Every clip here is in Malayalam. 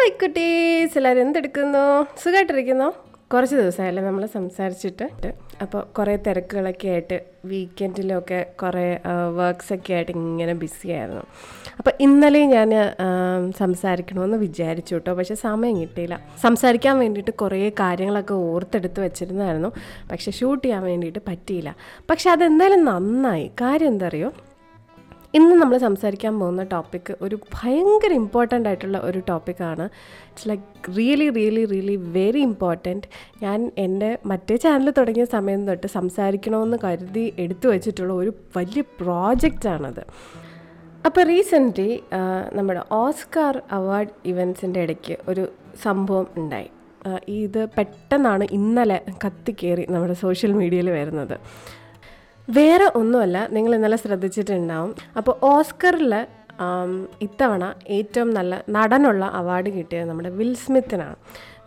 ഹലോ കുട്ടീസ് എല്ലാവരും എന്തെടുക്കുന്നു? സുഖമായിട്ടിരിക്കുന്നോ കുറച്ച് ദിവസമായല്ലേ നമ്മൾ സംസാരിച്ചിട്ട്. അപ്പോൾ കുറേ തിരക്കുകളൊക്കെ ആയിട്ട് വീക്കെൻഡിലൊക്കെ കുറേ വർക്ക്സൊക്കെ ആയിട്ട് ഇങ്ങനെ ബിസി ആയിരുന്നു. അപ്പോൾ ഇന്നലെ ഞാൻ സംസാരിക്കണമെന്ന് വിചാരിച്ചു കേട്ടോ പക്ഷേ സമയം കിട്ടിയില്ല. സംസാരിക്കാൻ വേണ്ടിയിട്ട് കുറേ കാര്യങ്ങളൊക്കെ ഓർത്തെടുത്ത് വെച്ചിരുന്നായിരുന്നു. പക്ഷേ ഷൂട്ട് ചെയ്യാൻ വേണ്ടിയിട്ട് പറ്റിയില്ല. പക്ഷെ അതെന്തായാലും നന്നായി. കാര്യം എന്താ ഇന്ന് നമ്മൾ സംസാരിക്കാൻ പോകുന്ന ടോപ്പിക്ക് ഒരു ഭയങ്കര ഇമ്പോർട്ടന്റ് ആയിട്ടുള്ള ഒരു ടോപ്പിക്കാണ് it's like really really really very important ഞാൻ എന്റെ മറ്റേ ചാനൽ തുടങ്ങിയ സമയം തൊട്ട് സംസാരിക്കണമെന്ന് കരുതി എടുത്തു വച്ചിട്ടുള്ള ഒരു വലിയ പ്രോജക്റ്റാണത് അപ്പോൾ റീസെന്റ്ലി നമ്മുടെ ഓസ്കാർ അവാർഡ് ഇവൻസിന്റെ ഇടയ്ക്ക് ഒരു സംഭവം ഉണ്ടായി. ഇത് പെട്ടെന്നാണ് ഇന്നലെ കത്തിക്കേറി നമ്മുടെ സോഷ്യൽ മീഡിയയിൽ വരുന്നത്. വേറെ ഒന്നുമല്ല നിങ്ങൾ ഇന്നലെ ശ്രദ്ധിച്ചിട്ടുണ്ടാവും. അപ്പോൾ ഓസ്കറിൽ ഇത്തവണ ഏറ്റവും നല്ല നടനുള്ള അവാർഡ് കിട്ടിയത് നമ്മുടെ വിൽ സ്മിത്തിനാണ്.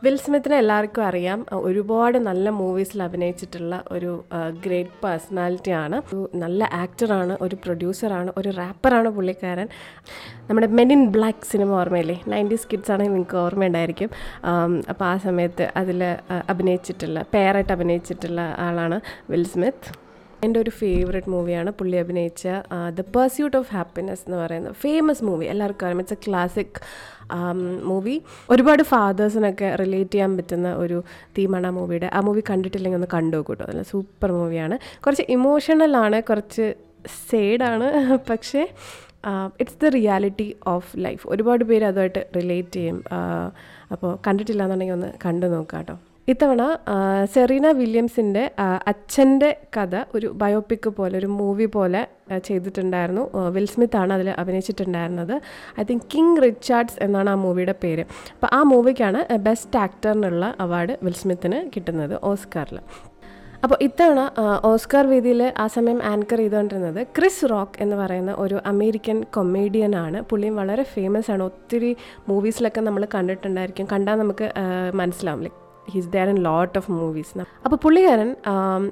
വിൽ സ്മിത്തിനെ എല്ലാവർക്കും അറിയാം ഒരുപാട് നല്ല മൂവീസിൽ അഭിനയിച്ചിട്ടുള്ള ഒരു ഗ്രേറ്റ് പേഴ്സണാലിറ്റിയാണ് ഒരു നല്ല ആക്ടറാണ് ഒരു പ്രൊഡ്യൂസറാണ് ഒരു റാപ്പറാണ് പുള്ളിക്കാരൻ. നമ്മുടെ മെൻ ഇൻ ബ്ലാക്ക് സിനിമ ഓർമ്മയില്ലേ? നയന്റീസ് കിഡ്സ് ആണെങ്കിൽ നിങ്ങൾക്ക് ഓർമ്മയുണ്ടായിരിക്കും. അപ്പോൾ ആ സമയത്ത് അതിൽ അഭിനയിച്ചിട്ടുള്ള പേരായിട്ട് അഭിനയിച്ചിട്ടുള്ള ആളാണ് വിൽ സ്മിത്ത്. എന്റെ ഒരു ഫേവറേറ്റ് മൂവിയാണ് പുള്ളി അഭിനയിച്ച ദ പേഴ്സ്യൂട്ട് ഓഫ് ഹാപ്പിനെസ് എന്ന് പറയുന്ന ഫേമസ് മൂവി എല്ലാവർക്കും അറിയാം. ഇറ്റ്സ് എ ക്ലാസിക് മൂവി ഒരുപാട് ഫാദേഴ്സിനൊക്കെ റിലേറ്റ് ചെയ്യാൻ പറ്റുന്ന ഒരു തീമാണ് ആ മൂവിയുടെ ആ മൂവി കണ്ടിട്ടില്ലെങ്കിൽ ഒന്ന് കണ്ടു നോക്കൂട്ടോ നല്ല സൂപ്പർ മൂവിയാണ് കുറച്ച് ഇമോഷണലാണ് കുറച്ച് സേഡാണ് പക്ഷേ it's the reality of life ഒരുപാട് പേര് അതുമായിട്ട് റിലേറ്റ് ചെയ്യും. അപ്പോൾ കണ്ടിട്ടില്ല എന്നുണ്ടെങ്കിൽ ഒന്ന് കണ്ടു നോക്കാം കേട്ടോ ഇത്തവണ സെറീന വില്യംസിന്റെ അച്ഛന്റെ കഥ ഒരു ബയോപിക് പോലെ ഒരു മൂവി പോലെ ചെയ്തിട്ടുണ്ടായിരുന്നു. വിൽ ആണ് അതിൽ അഭിനയിച്ചിട്ടുണ്ടായിരുന്നത്. ഐ തിങ്ക് കിങ് റിച്ചാർഡ്സ് എന്നാണ് ആ മൂവിയുടെ പേര്. അപ്പോൾ ആ മൂവിക്കാണ് ബെസ്റ്റ് ആക്ടറിനുള്ള അവാർഡ് വിൽ സ്മിത്തിന് കിട്ടുന്നത് ഓസ്കാറിൽ അപ്പോൾ ഇത്തവണ ഓസ്കാർ വേദിയിൽ ആ സമയം ആങ്കർ ചെയ്തുകൊണ്ടിരുന്നത് ക്രിസ് റോക്ക് എന്ന് പറയുന്ന ഒരു അമേരിക്കൻ കൊമേഡിയൻ ആണ്. പുള്ളിയും വളരെ ഫേമസ് ആണ്. ഒത്തിരി മൂവീസിലൊക്കെ നമ്മൾ കണ്ടിട്ടുണ്ടായിരിക്കും. കണ്ടാൽ നമുക്ക് മനസ്സിലാവും. Like he's there in lot of movies അപ്പോൾ പുള്ളിക്കാരൻ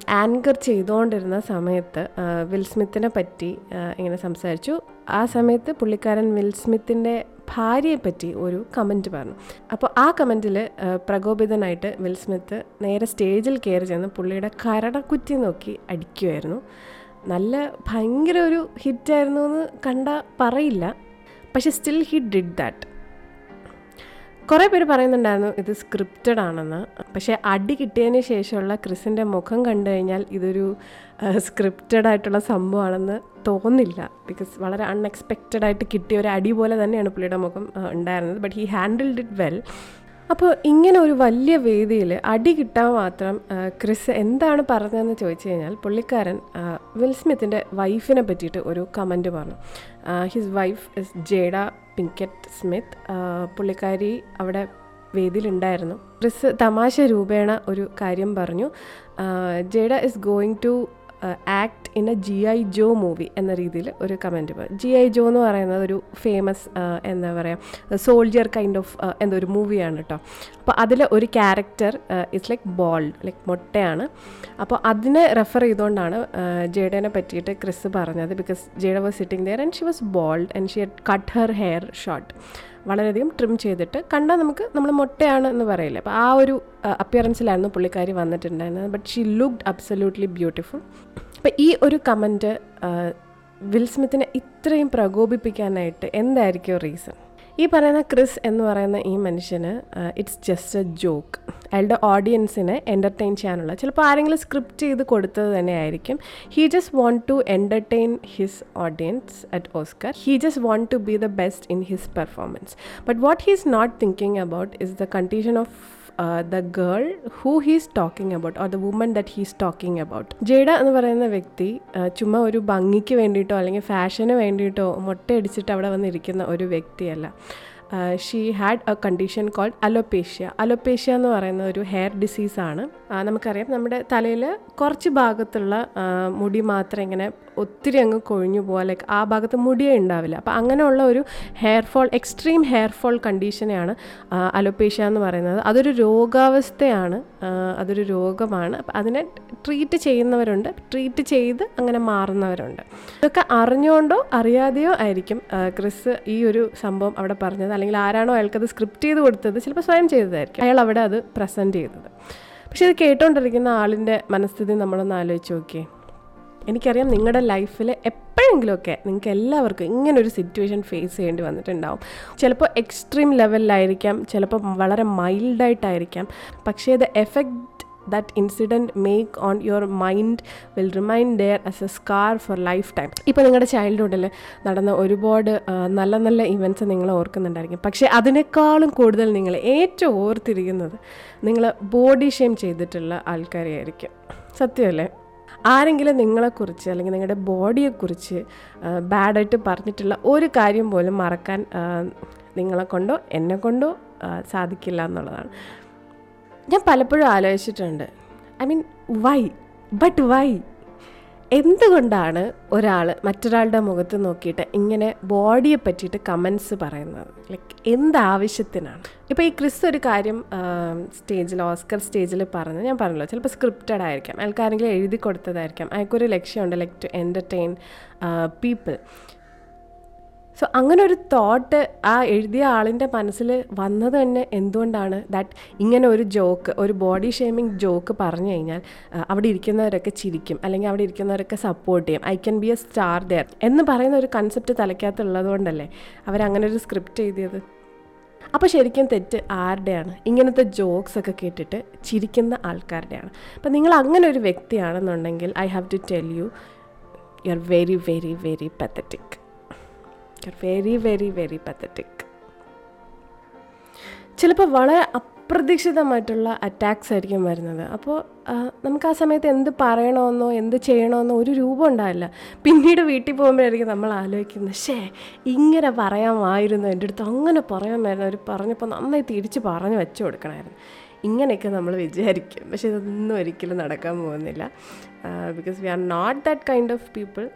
ആങ്കർ ചെയ്തുകൊണ്ടിരുന്ന സമയത്ത് വിൽ സ്മിത്തിനെ പറ്റി ഇങ്ങനെ സംസാരിച്ചു. ആ സമയത്ത് പുള്ളിക്കാരൻ വിൽ സ്മിത്തിന്റെ ഭാര്യയെ പറ്റി ഒരു കമന്റ് പറഞ്ഞു. അപ്പോൾ ആ കമന്റിൽ പ്രകോപിതനായിട്ട് വിൽ സ്മിത്ത് നേരെ സ്റ്റേജിൽ കയറി ചെന്ന് പുള്ളിയുടെ കരടക്കുറ്റി നോക്കി അടിക്കുമായിരുന്നു നല്ല ഭയങ്കര ഒരു ഹിറ്റായിരുന്നു എന്ന് കണ്ട പറയില്ല. പക്ഷെ സ്റ്റിൽ ഹി ഡിഡ് ദാറ്റ് കുറേ പേര് പറയുന്നുണ്ടായിരുന്നു ഇത് സ്ക്രിപ്റ്റഡ് ആണെന്ന്. പക്ഷേ അടി കിട്ടിയതിന് ശേഷമുള്ള ക്രിസിന്റെ മുഖം കണ്ടു കഴിഞ്ഞാൽ ഇതൊരു സ്ക്രിപ്റ്റഡ് ആയിട്ടുള്ള സംഭവമാണെന്ന് തോന്നില്ല. ബിക്കോസ് വളരെ അൺഎക്സ്പെക്റ്റഡ് ആയിട്ട് കിട്ടിയ ഒരു അടി പോലെ തന്നെയാണ് പുള്ളിയുടെ മുഖം ഉണ്ടായിരുന്നത്. But he handled it well അപ്പോൾ ഇങ്ങനെ ഒരു വലിയ വേദിയിൽ അടി കിട്ടാൻ മാത്രം ക്രിസ് എന്താണ് പറഞ്ഞതെന്ന് ചോദിച്ചു കഴിഞ്ഞാൽ പുള്ളിക്കാരൻ വിൽസ്മിത്തിന്റെ വിൽ സ്മിത്തിന്റെ വൈഫിനെ പറ്റിയിട്ട് ഒരു കമന്റ് പറഞ്ഞു. His wife is Jada Pinkett Smith. പുള്ളിക്കാരി അവിടെ വേദിയിലുണ്ടായിരുന്നു. ക്രിസ് തമാശ രൂപേണ ഒരു കാര്യം പറഞ്ഞു. Jada is going to act in a G I Joe movie എന്ന രീതിയിൽ ഒരു കമന്റ് ജി ഐ ജോ എന്ന് പറയുന്നത് ഒരു ഫേമസ് എന്താ പറയുക സോൾജിയർ കൈൻഡ് ഓഫ് എന്തോ ഒരു മൂവിയാണ് കേട്ടോ അപ്പോൾ അതിൽ ഒരു character it's like bald like മുട്ടയാണ്. അപ്പോൾ അതിനെ റെഫർ ചെയ്തുകൊണ്ടാണ് ജേഡനെ പറ്റിയിട്ട് ക്രിസ് പറഞ്ഞത്. Because Jada was sitting there and she was bald and she had cut her hair short വളരെയധികം ട്രിം ചെയ്തിട്ട് കണ്ടാൽ നമുക്ക് നമ്മൾ മുട്ടയാണ് എന്ന് പറയില്ല. അപ്പോൾ ആ ഒരു അപ്പിയറൻസിലായിരുന്നു പുള്ളിക്കാരി വന്നിട്ടുണ്ടായിരുന്നത്. But she looked absolutely beautiful അപ്പോൾ ഈ ഒരു കമന്റ് വിൽ സ്മിത്തിനെ ഇത്രയും പ്രകോപിപ്പിക്കാനായിട്ട് എന്തായിരിക്കും റീസൺ ഈ പറയുന്ന ക്രിസ് എന്ന് പറയുന്ന ഈ മനുഷ്യന് ഇറ്റ്സ് ജസ്റ്റ് എ ജോക്ക് അയാളുടെ ഓഡിയൻസിനെ എന്റർടൈൻ ചെയ്യാനുള്ള ചിലപ്പോൾ ആരെങ്കിലും സ്ക്രിപ്റ്റ് ചെയ്ത് കൊടുത്തത് തന്നെ ആയിരിക്കും. He just want to entertain his audience at Oscar he just want to be the best in his performance but what he is not thinking about is the condition of the girl who he's talking about or the woman that he's talking about Jada എന്ന് പറയുന്ന വ്യക്തി uh, ചുമ്മാ ഒരു ഭംഗിക്ക് വേണ്ടിയിട്ടോ അല്ലെങ്കിൽ ഫാഷന് വേണ്ടിയിട്ടോ മുട്ടയടിച്ചിട്ട് അവിടെ വന്നിരിക്കുന്ന ഒരു വ്യക്തിയല്ല. She had a condition called alopecia alopecia എന്ന് പറയുന്ന ഒരു ഹെയർ ഡിസീസാണ് നമുക്കറിയാം നമ്മുടെ തലയിൽ കുറച്ച് ഭാഗത്തുള്ള ആ, മുടി മാത്രം ഇങ്ങനെ ഒത്തിരി അങ്ങ് കൊഴിഞ്ഞു പോവുക ലൈക്ക് ആ ഭാഗത്ത് മുടിയേ ഉണ്ടാവില്ല. അപ്പോൾ അങ്ങനെയുള്ള ഒരു hair fall extreme hair fall കണ്ടീഷനെയാണ് alopecia എന്ന് പറയുന്നത്. അതൊരു രോഗാവസ്ഥയാണ് അതൊരു രോഗമാണ്. അപ്പം അതിനെ ട്രീറ്റ് ചെയ്യുന്നവരുണ്ട്. ട്രീറ്റ് ചെയ്ത് അങ്ങനെ മാറുന്നവരുണ്ട്. ഇതൊക്കെ അറിഞ്ഞുകൊണ്ടോ അറിയാതെയോ ആയിരിക്കും ക്രിസ് ഈ ഒരു സംഭവം അവിടെ പറഞ്ഞത്. അല്ലെങ്കിൽ ആരാണോ അയാൾക്കത് സ്ക്രിപ്റ്റ് ചെയ്ത് കൊടുത്തത് ചിലപ്പോൾ സ്വയം ചെയ്തതായിരിക്കും. അയാൾ അവിടെ അത് പ്രസന്റ് ചെയ്തത്. പക്ഷേ ഇത് കേട്ടോണ്ടിരിക്കുന്ന ആളിന്റെ മനസ്ഥിതി നമ്മളൊന്ന് ആലോചിച്ച് നോക്കിയേ. എനിക്കറിയാം നിങ്ങളുടെ ലൈഫിൽ എപ്പോഴെങ്കിലുമൊക്കെ നിങ്ങൾക്ക് എല്ലാവർക്കും ഇങ്ങനൊരു സിറ്റുവേഷൻ ഫേസ് ചെയ്യേണ്ടി വന്നിട്ടുണ്ടാവും. ചിലപ്പോൾ എക്സ്ട്രീം ലെവലിലായിരിക്കാം ചിലപ്പോൾ വളരെ മൈൽഡായിട്ടായിരിക്കാം പക്ഷേ ഇത് effect that incident make on your mind will remain there as a scar for lifetime ഇപ്പോൾ നിങ്ങളുടെ ചൈൽഡ്ഹുഡിൽ നടന്ന ഒരുപാട് നല്ല നല്ല ഇവന്റ്സ് നിങ്ങൾ ഓർക്കുന്നുണ്ടായിരിക്കും. പക്ഷേ അതിനേക്കാളും കൂടുതൽ നിങ്ങൾ ഏറ്റവും ഓർത്തിരിക്കുന്നത് നിങ്ങൾ ബോഡി ഷെയിം ചെയ്തിട്ടുള്ള ആൾക്കാരെയായിരിക്കും. സത്യമല്ലേ ആരെങ്കിലും നിങ്ങളെക്കുറിച്ച് അല്ലെങ്കിൽ നിങ്ങളുടെ ബോഡിയെക്കുറിച്ച് ബാഡായിട്ട് പറഞ്ഞിട്ടുള്ള ഒരു കാര്യം പോലും മറക്കാൻ നിങ്ങളെ കൊണ്ടോ എന്നെ കൊണ്ടോ സാധിക്കില്ല എന്നുള്ളതാണ്. ഞാൻ പലപ്പോഴും ആലോചിച്ചിട്ടുണ്ട്. I mean why but why എന്തുകൊണ്ടാണ് ഒരാൾ മറ്റൊരാളുടെ മുഖത്ത് നോക്കിയിട്ട് ഇങ്ങനെ ബോഡിയെ പറ്റിയിട്ട് കമൻസ് പറയുന്നത്? ലൈക്ക് എന്താവശ്യത്തിനാണ്? ഇപ്പോൾ ഈ ക്രിസ് ഒരു കാര്യം സ്റ്റേജിൽ ഓസ്കർ സ്റ്റേജിൽ പറഞ്ഞു ഞാൻ പറഞ്ഞല്ലോ ചിലപ്പോൾ സ്ക്രിപ്റ്റഡ് ആയിരിക്കാം. അയാൾക്കാരെങ്കിലും എഴുതി കൊടുത്തതായിരിക്കാം. അയാൾക്കൊരു ലക്ഷ്യമുണ്ട് like to entertain people so അങ്ങനെ ഒരു തോട്ട് ആ എഴുതിയ ആളിന്റെ മനസ്സിൽ വന്നത് തന്നെ എന്തുകൊണ്ടാണ്? ദാറ്റ് ഇങ്ങനെ ഒരു ജോക്ക് ഒരു ബോഡി ഷേമിങ് ജോക്ക് പറഞ്ഞു കഴിഞ്ഞാൽ അവിടെ ഇരിക്കുന്നവരൊക്കെ ചിരിക്കും അല്ലെങ്കിൽ അവിടെ ഇരിക്കുന്നവരൊക്കെ സപ്പോർട്ട് ചെയ്യും. I can be a star there എന്ന് പറയുന്ന ഒരു കൺസെപ്റ്റ് തലയ്ക്കകത്തുള്ളത് കൊണ്ടല്ലേ അവരങ്ങനെ ഒരു സ്ക്രിപ്റ്റ് എഴുതിയത്? അപ്പോൾ ശരിക്കും തെറ്റ് ആരുടെയാണ്? ഇങ്ങനത്തെ ജോക്സ് ഒക്കെ കേട്ടിട്ട് ചിരിക്കുന്ന ആൾക്കാരുടെയാണ്. അപ്പം നിങ്ങൾ അങ്ങനെ ഒരു വ്യക്തിയാണെന്നുണ്ടെങ്കിൽ I have to tell you you are very very very pathetic very very very pathetic ചിലപ്പോൾ വളരെ അപ്രതീക്ഷിതമായിട്ടുള്ള അറ്റാക്സ് ആയിരിക്കും വരുന്നത്. അപ്പോൾ നമുക്ക് ആ സമയത്ത് എന്ത് പറയണമെന്നോ എന്ത് ചെയ്യണമെന്നോ ഒരു രൂപം ഉണ്ടാവില്ല. പിന്നീട് വീട്ടിൽ പോകുമ്പോഴായിരിക്കും നമ്മൾ ആലോചിക്കുന്നത് ഷേ ഇങ്ങനെ പറയാമായിരുന്നു എന്റെ അടുത്ത്. അങ്ങനെ പറയാമായിരുന്നു. അവർ പറഞ്ഞപ്പോൾ നന്നായി തിരിച്ച് പറഞ്ഞു വെച്ചു കൊടുക്കണമായിരുന്നു. ഇങ്ങനെയൊക്കെ നമ്മൾ വിചാരിക്കും. പക്ഷെ ഇതൊന്നും ഒരിക്കലും നടക്കാൻ പോകുന്നില്ല. Because we are not that kind of people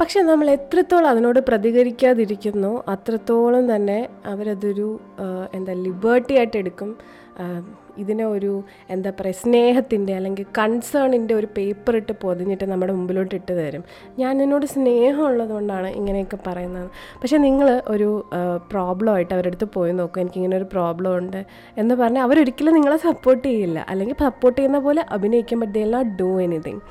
പക്ഷെ നമ്മൾ എത്രത്തോളം അതിനോട് പ്രതികരിക്കാതിരിക്കുന്നു അത്രത്തോളം തന്നെ അവരതൊരു എന്താ ലിബേർട്ടി ആയിട്ട് എടുക്കും. ഇതിനെ ഒരു എന്താ പറയുക സ്നേഹത്തിന്റെ അല്ലെങ്കിൽ കൺസേണിന്റെ ഒരു പേപ്പർ ഇട്ട് പൊതിഞ്ഞിട്ട് നമ്മുടെ മുമ്പിലോട്ട് ഇട്ട് തരും. ഞാൻ എന്നോട് സ്നേഹമുള്ളത് കൊണ്ടാണ് ഇങ്ങനെയൊക്കെ പറയുന്നത്. പക്ഷേ നിങ്ങൾ ഒരു പ്രോബ്ലമായിട്ട് അവരുടെ അടുത്ത് പോയി നോക്കും. എനിക്കിങ്ങനെ ഒരു പ്രോബ്ലം ഉണ്ട് എന്ന് പറഞ്ഞാൽ അവരൊരിക്കലും നിങ്ങളെ സപ്പോർട്ട് ചെയ്യില്ല. അല്ലെങ്കിൽ സപ്പോർട്ട് ചെയ്യുന്ന പോലെ ദേ ഡു എനിത്തിങ്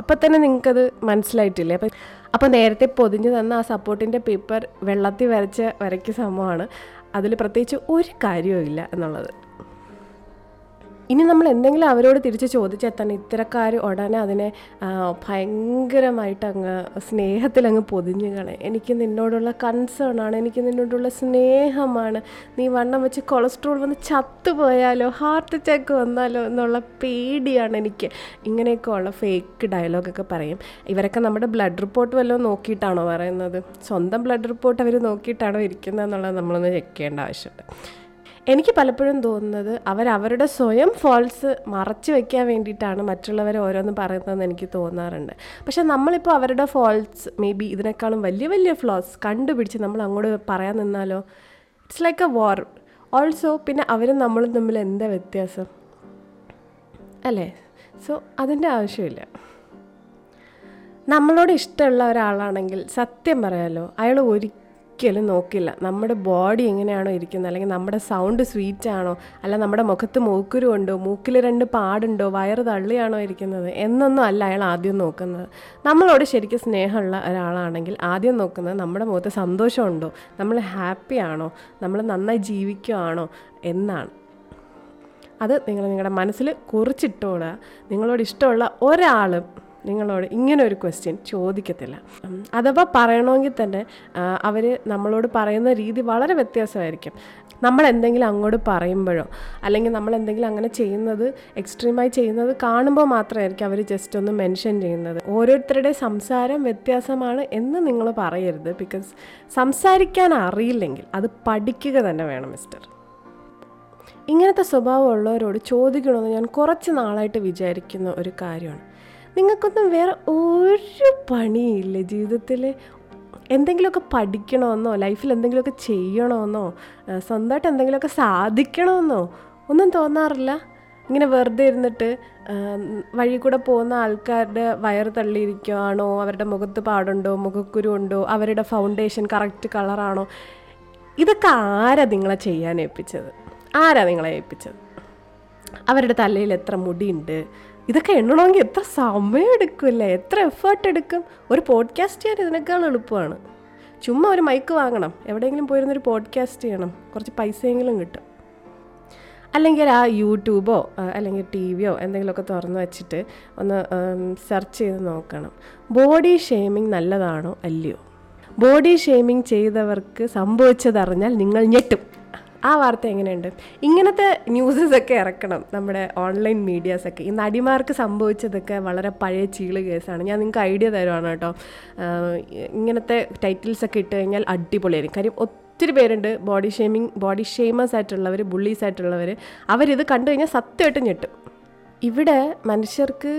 അപ്പം തന്നെ നിങ്ങൾക്കത് മനസ്സിലായിട്ടില്ലേ? അപ്പം അപ്പോൾ നേരത്തെ പൊതിഞ്ഞ് തന്ന ആ സപ്പോർട്ടിന്റെ പേപ്പർ വെള്ളത്തിൽ വരച്ച് വരയ്ക്ക് സംഭവമാണ് അതിൽ പ്രത്യേകിച്ച് ഒരു കാര്യവും ഇല്ല എന്നുള്ളത്. ഇനി നമ്മൾ എന്തെങ്കിലും അവരോട് തിരിച്ച് ചോദിച്ചാൽ തന്നെ ഇത്തരക്കാർ ഉടനെ അതിനെ ഭയങ്കരമായിട്ട് അങ്ങ് സ്നേഹത്തിൽ അങ്ങ് പൊതിഞ്ഞു കളയും. എനിക്ക് നിന്നോടുള്ള കൺസേൺ ആണ് എനിക്ക് നിന്നോടുള്ള സ്നേഹമാണ്. നീ വണ്ണം വെച്ച് കൊളസ്ട്രോൾ വന്ന് ചത്തുപോയാലോ ഹാർട്ട് അറ്റാക്ക് വന്നാലോ എന്നുള്ള പേടിയാണ് എനിക്ക്. ഇങ്ങനെയൊക്കെ ഉള്ള ഫേക്ക് ഡയലോഗൊക്കെ പറയും. ഇവരൊക്കെ നമ്മുടെ ബ്ലഡ് റിപ്പോർട്ട് വല്ലതും നോക്കിയിട്ടാണോ പറയുന്നത്? സ്വന്തം ബ്ലഡ് റിപ്പോർട്ട് അവർ നോക്കിയിട്ടാണോ ഇരിക്കുന്നത് എന്നുള്ളത് നമ്മളൊന്ന് ചെക്ക് ചെയ്യേണ്ട ആവശ്യമുണ്ട്. എനിക്ക് പലപ്പോഴും തോന്നുന്നത് അവരവരുടെ സ്വയം ഫോൾസ് മറച്ചു വെക്കാൻ വേണ്ടിയിട്ടാണ് മറ്റുള്ളവർ ഓരോന്ന് പറയുന്നതെന്ന് എനിക്ക് തോന്നാറുണ്ട്. പക്ഷെ നമ്മളിപ്പോൾ അവരുടെ ഫോൾസ് മേ ബി ഇതിനേക്കാളും വലിയ വലിയ ഫ്ലോസ് കണ്ടുപിടിച്ച് നമ്മൾ അങ്ങോട്ട് പറയാൻ നിന്നാലോ? It's like a war also പിന്നെ അവരും നമ്മളും തമ്മിൽ എന്താ വ്യത്യാസം? അല്ലേ? സോ അതിന്റെ ആവശ്യമില്ല. നമ്മളോട് ഇഷ്ടമുള്ള ഒരാളാണെങ്കിൽ സത്യം പറയാലോ അയാൾ ഒരിക്കലും നോക്കില്ല. നമ്മുടെ ബോഡി എങ്ങനെയാണോ ഇരിക്കുന്നത്? അല്ലെങ്കിൽ നമ്മുടെ സൗണ്ട് സ്വീറ്റ് ആണോ? അല്ല നമ്മുടെ മുഖത്ത് മൂക്കുരു ഉണ്ടോ? മൂക്കിൽ രണ്ട് പാടുണ്ടോ? വയറ് തള്ളിയാണോ ഇരിക്കുന്നത്? എന്നൊന്നും അല്ല അയാൾ ആദ്യം നോക്കുന്നത്. നമ്മളോട് ശരിക്കും സ്നേഹമുള്ള ഒരാളാണെങ്കിൽ ആദ്യം നോക്കുന്നത് നമ്മുടെ മുഖത്ത് സന്തോഷമുണ്ടോ? നമ്മൾ ഹാപ്പി ആണോ? നമ്മൾ നന്നായി ജീവിക്കുകയാണോ എന്നാണ്. അത് നിങ്ങൾ നിങ്ങളുടെ മനസ്സിൽ കുറിച്ചിട്ടോളുക. നിങ്ങളോട് ഇഷ്ടമുള്ള ഒരാളും നിങ്ങളോട് ഇങ്ങനെ ഒരു ക്വസ്റ്റ്യൻ ചോദിക്കത്തില്ല അഥവാ പറയണമെങ്കിൽ തന്നെ അവർ നമ്മളോട് പറയുന്ന രീതി വളരെ വ്യത്യാസമായിരിക്കും. നമ്മൾ എന്തെങ്കിലും അങ്ങോട്ട് പറയുമ്പോഴോ അല്ലെങ്കിൽ നമ്മൾ എന്തെങ്കിലും അങ്ങനെ ചെയ്യുന്നത് എക്സ്ട്രീമായി ചെയ്യുന്നത് കാണുമ്പോൾ മാത്രമായിരിക്കും അവർ ജസ്റ്റ് ഒന്ന് മെൻഷൻ ചെയ്യുന്നത്. ഓരോരുത്തരുടെ സംസാരം വ്യത്യാസമാണ് എന്ന് നിങ്ങൾ പറയരുത് ബിക്കോസ് സംസാരിക്കാൻ അറിയില്ലെങ്കിൽ അത് പഠിക്കുക തന്നെ വേണം മിസ്റ്റർ ഇങ്ങനത്തെ സ്വഭാവമുള്ളവരോട് ചോദിക്കണമെന്ന് ഞാൻ കുറച്ച് നാളായിട്ട് വിചാരിക്കുന്ന ഒരു കാര്യമാണ്. നിങ്ങൾക്കൊന്നും വേറെ ഒരു പണിയില്ല ജീവിതത്തിൽ എന്തെങ്കിലുമൊക്കെ പഠിക്കണമെന്നോ ലൈഫിൽ എന്തെങ്കിലുമൊക്കെ ചെയ്യണമെന്നോ സ്വന്തമായിട്ട് എന്തെങ്കിലുമൊക്കെ സാധിക്കണമെന്നോ ഒന്നും തോന്നാറില്ല. ഇങ്ങനെ വെറുതെ ഇരുന്നിട്ട് വഴി കൂടെ പോകുന്ന ആൾക്കാരുടെ വയറ് തള്ളിയിരിക്കുകയാണോ അവരുടെ മുഖത്ത് പാടുണ്ടോ മുഖക്കുരു ഉണ്ടോ അവരുടെ ഫൗണ്ടേഷൻ കറക്റ്റ് കളറാണോ ഇതൊക്കെ ആരാ നിങ്ങളെ ചെയ്യാൻ ഏൽപ്പിച്ചത് ആരാ നിങ്ങളെ ഏൽപ്പിച്ചത്? അവരുടെ തലയിൽ എത്ര മുടിയുണ്ട്? ഇതൊക്കെ എണ്ണണമെങ്കിൽ എത്ര സമയം എടുക്കുമല്ലേ? എത്ര എഫേർട്ട് എടുക്കും? ഒരു പോഡ്കാസ്റ്റ് ചെയ്യാൻ ഇതിനേക്കാൾ എളുപ്പമാണ്. ചുമ്മാ ഒരു മൈക്ക് വാങ്ങണം. എവിടെയെങ്കിലും പോയിരുന്നൊരു പോഡ്കാസ്റ്റ് ചെയ്യണം. കുറച്ച് പൈസയെങ്കിലും കിട്ടും. അല്ലെങ്കിൽ ആ യൂട്യൂബോ അല്ലെങ്കിൽ ടി വിയോ എന്തെങ്കിലുമൊക്കെ തുറന്നു വെച്ചിട്ട് ഒന്ന് സെർച്ച് ചെയ്ത് നോക്കണം. ബോഡി ഷെയ്മിങ് നല്ലതാണോ? അല്ലയോ? ബോഡി ഷെയ്മിങ് ചെയ്തവർക്ക് സംഭവിച്ചതറിഞ്ഞാൽ നിങ്ങൾ ഞെട്ടും. ആ വാർത്ത എങ്ങനെയുണ്ട്? ഇങ്ങനത്തെ ന്യൂസസ് ഒക്കെ ഇറക്കണം നമ്മുടെ ഓൺലൈൻ മീഡിയാസൊക്കെ ഈ നടിമാർക്ക് സംഭവിച്ചതൊക്കെ വളരെ പഴയ ചീൾ കേസാണ് ഞാൻ നിങ്ങൾക്ക് ഐഡിയ തരുവാണ് കേട്ടോ. ഇങ്ങനത്തെ ടൈറ്റിൽസ് ഒക്കെ ഇട്ട് കഴിഞ്ഞാൽ അടിപൊളിയായിരിക്കും. കാര്യം ഒത്തിരി പേരുണ്ട് ബോഡി ഷെയ്മിങ് ബോഡി ഷെയ്മേഴ്സ് ആയിട്ടുള്ളവർ ബുള്ളീസ് ആയിട്ടുള്ളവർ അവരിത് കണ്ടു കഴിഞ്ഞാൽ സത്യമായിട്ട് ഞെട്ടും. ഇവിടെ മനുഷ്യർക്ക്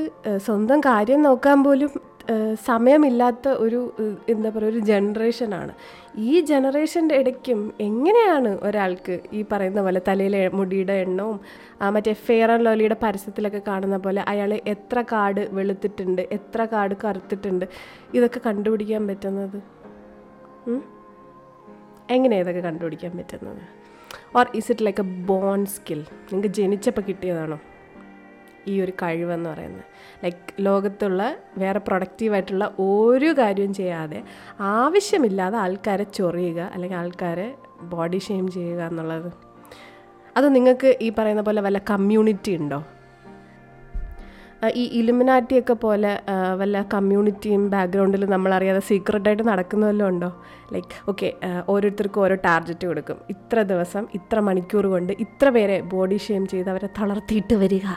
സ്വന്തം കാര്യം നോക്കാൻ പോലും സമയമില്ലാത്ത ഒരു എന്താ പറയുക ഒരു ജനറേഷനാണ്. ഈ ജനറേഷന്റെ ഇടയ്ക്കും എങ്ങനെയാണ് ഒരാൾക്ക് ഈ പറയുന്ന പോലെ തലയിലെ മുടിയുടെ എണ്ണവും മറ്റേ ഫെയർ ആൻഡ് ലോലിയുടെ പരസ്യത്തിലൊക്കെ കാണുന്ന പോലെ അയാൾ എത്ര കാട് വെളുത്തിട്ടുണ്ട് എത്ര കാട് കറുത്തിട്ടുണ്ട് ഇതൊക്കെ കണ്ടുപിടിക്കാൻ പറ്റുന്നത്? എങ്ങനെയാണ് ഇതൊക്കെ കണ്ടുപിടിക്കാൻ പറ്റുന്നത്? Or is it like a born skill നിങ്ങൾക്ക് ജനിച്ചപ്പോൾ കിട്ടിയതാണോ? ഈ ഒരു കഴിവെന്ന് പറയുന്നത്. ലൈക്ക് ലോകത്തുള്ള വേറെ പ്രൊഡക്റ്റീവായിട്ടുള്ള ഒരു കാര്യവും ചെയ്യാതെ ആവശ്യമില്ലാതെ ആൾക്കാരെ ചൊറിയുക അല്ലെങ്കിൽ ആൾക്കാരെ ബോഡി ഷെയിം ചെയ്യുക എന്നുള്ളത്. അത് നിങ്ങൾക്ക് ഈ പറയുന്ന പോലെ വല്ല കമ്മ്യൂണിറ്റി ഉണ്ടോ? ഈ ഇലുമിനാറ്റിയൊക്കെ പോലെ വല്ല കമ്മ്യൂണിറ്റിയും ബാക്ക്ഗ്രൗണ്ടിൽ നമ്മളറിയാതെ സീക്രട്ടായിട്ട് നടക്കുന്ന വല്ലതും ഉണ്ടോ? ലൈക്ക് ഓക്കെ ഓരോരുത്തർക്കും ഓരോ ടാർഗറ്റ് കൊടുക്കും. ഇത്ര ദിവസം ഇത്ര മണിക്കൂർ കൊണ്ട് ഇത്ര പേരെ ബോഡി ഷെയിം ചെയ്ത് അവരെ തളർത്തിയിട്ട് വരിക.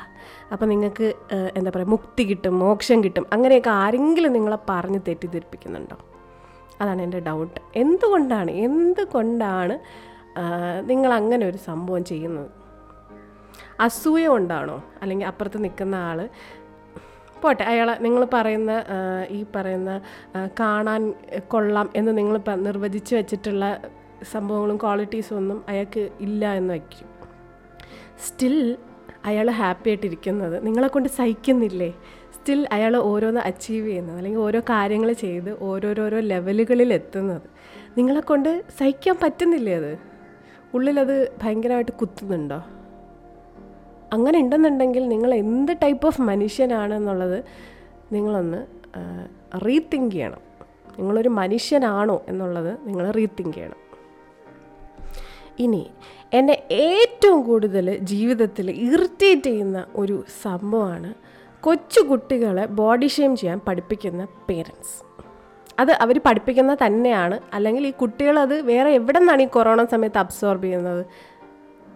അപ്പോൾ നിങ്ങൾക്ക് എന്താ പറയുക മുക്തി കിട്ടും മോക്ഷം കിട്ടും. അങ്ങനെയൊക്കെ ആരെങ്കിലും നിങ്ങളെ പറഞ്ഞ് തെറ്റിദ്ധരിപ്പിക്കുന്നുണ്ടോ? അതാണ് എന്റെ ഡൗട്ട് എന്തുകൊണ്ടാണ് എന്തുകൊണ്ടാണ് നിങ്ങൾ അങ്ങനെ ഒരു സംഭവം ചെയ്യുന്നത്? അസൂയ കൊണ്ടാണോ? അല്ലെങ്കിൽ അപ്പുറത്ത് നിൽക്കുന്ന ആൾ പോട്ടെ അയാളെ നിങ്ങൾ പറയുന്ന ഈ പറയുന്ന കാണാൻ കൊള്ളാം എന്ന് നിങ്ങൾ നിർവചിച്ച് വെച്ചിട്ടുള്ള സംഭവങ്ങളും ക്വാളിറ്റീസും ഒന്നും അയാൾക്ക് ഇല്ല എന്ന് വയ്ക്കും. സ്റ്റിൽ അയാൾ ഹാപ്പി ആയിട്ടിരിക്കുന്നത് നിങ്ങളെ കൊണ്ട് സഹിക്കുന്നില്ലേ? സ്റ്റിൽ അയാൾ ഓരോന്ന് അച്ചീവ് ചെയ്യുന്നത് അല്ലെങ്കിൽ ഓരോ കാര്യങ്ങൾ ചെയ്ത് ഓരോരോരോ ലെവലുകളിൽ എത്തുന്നത് നിങ്ങളെ കൊണ്ട് സഹിക്കാൻ പറ്റുന്നില്ലേ അത്? ഉള്ളിലത് ഭയങ്കരമായിട്ട് കുത്തുന്നുണ്ടോ? അങ്ങനെ ഉണ്ടെന്നുണ്ടെങ്കിൽ നിങ്ങൾ എന്ത് ടൈപ്പ് ഓഫ് മനുഷ്യനാണ് എന്നുള്ളത് നിങ്ങളൊന്ന് റീതിങ്ക് ചെയ്യണം. നിങ്ങളൊരു മനുഷ്യനാണോ എന്നുള്ളത് നിങ്ങൾ റീതിങ്ക് ചെയ്യണം. ഇനി എന്നെ ഏറ്റവും കൂടുതൽ ജീവിതത്തിൽ ഇറിറ്റേറ്റ് ചെയ്യുന്ന ഒരു സംഭവമാണ് കൊച്ചു കുട്ടികളെ ബോഡി ഷെയിം ചെയ്യാൻ പഠിപ്പിക്കുന്ന പേരൻസ് അത് അവർ പഠിപ്പിക്കുന്ന തന്നെയാണ്. അല്ലെങ്കിൽ ഈ കുട്ടികളത് വേറെ എവിടെ നിന്നാണ് ഈ കൊറോണ സമയത്ത് അബ്സോർബ് ചെയ്യുന്നത്?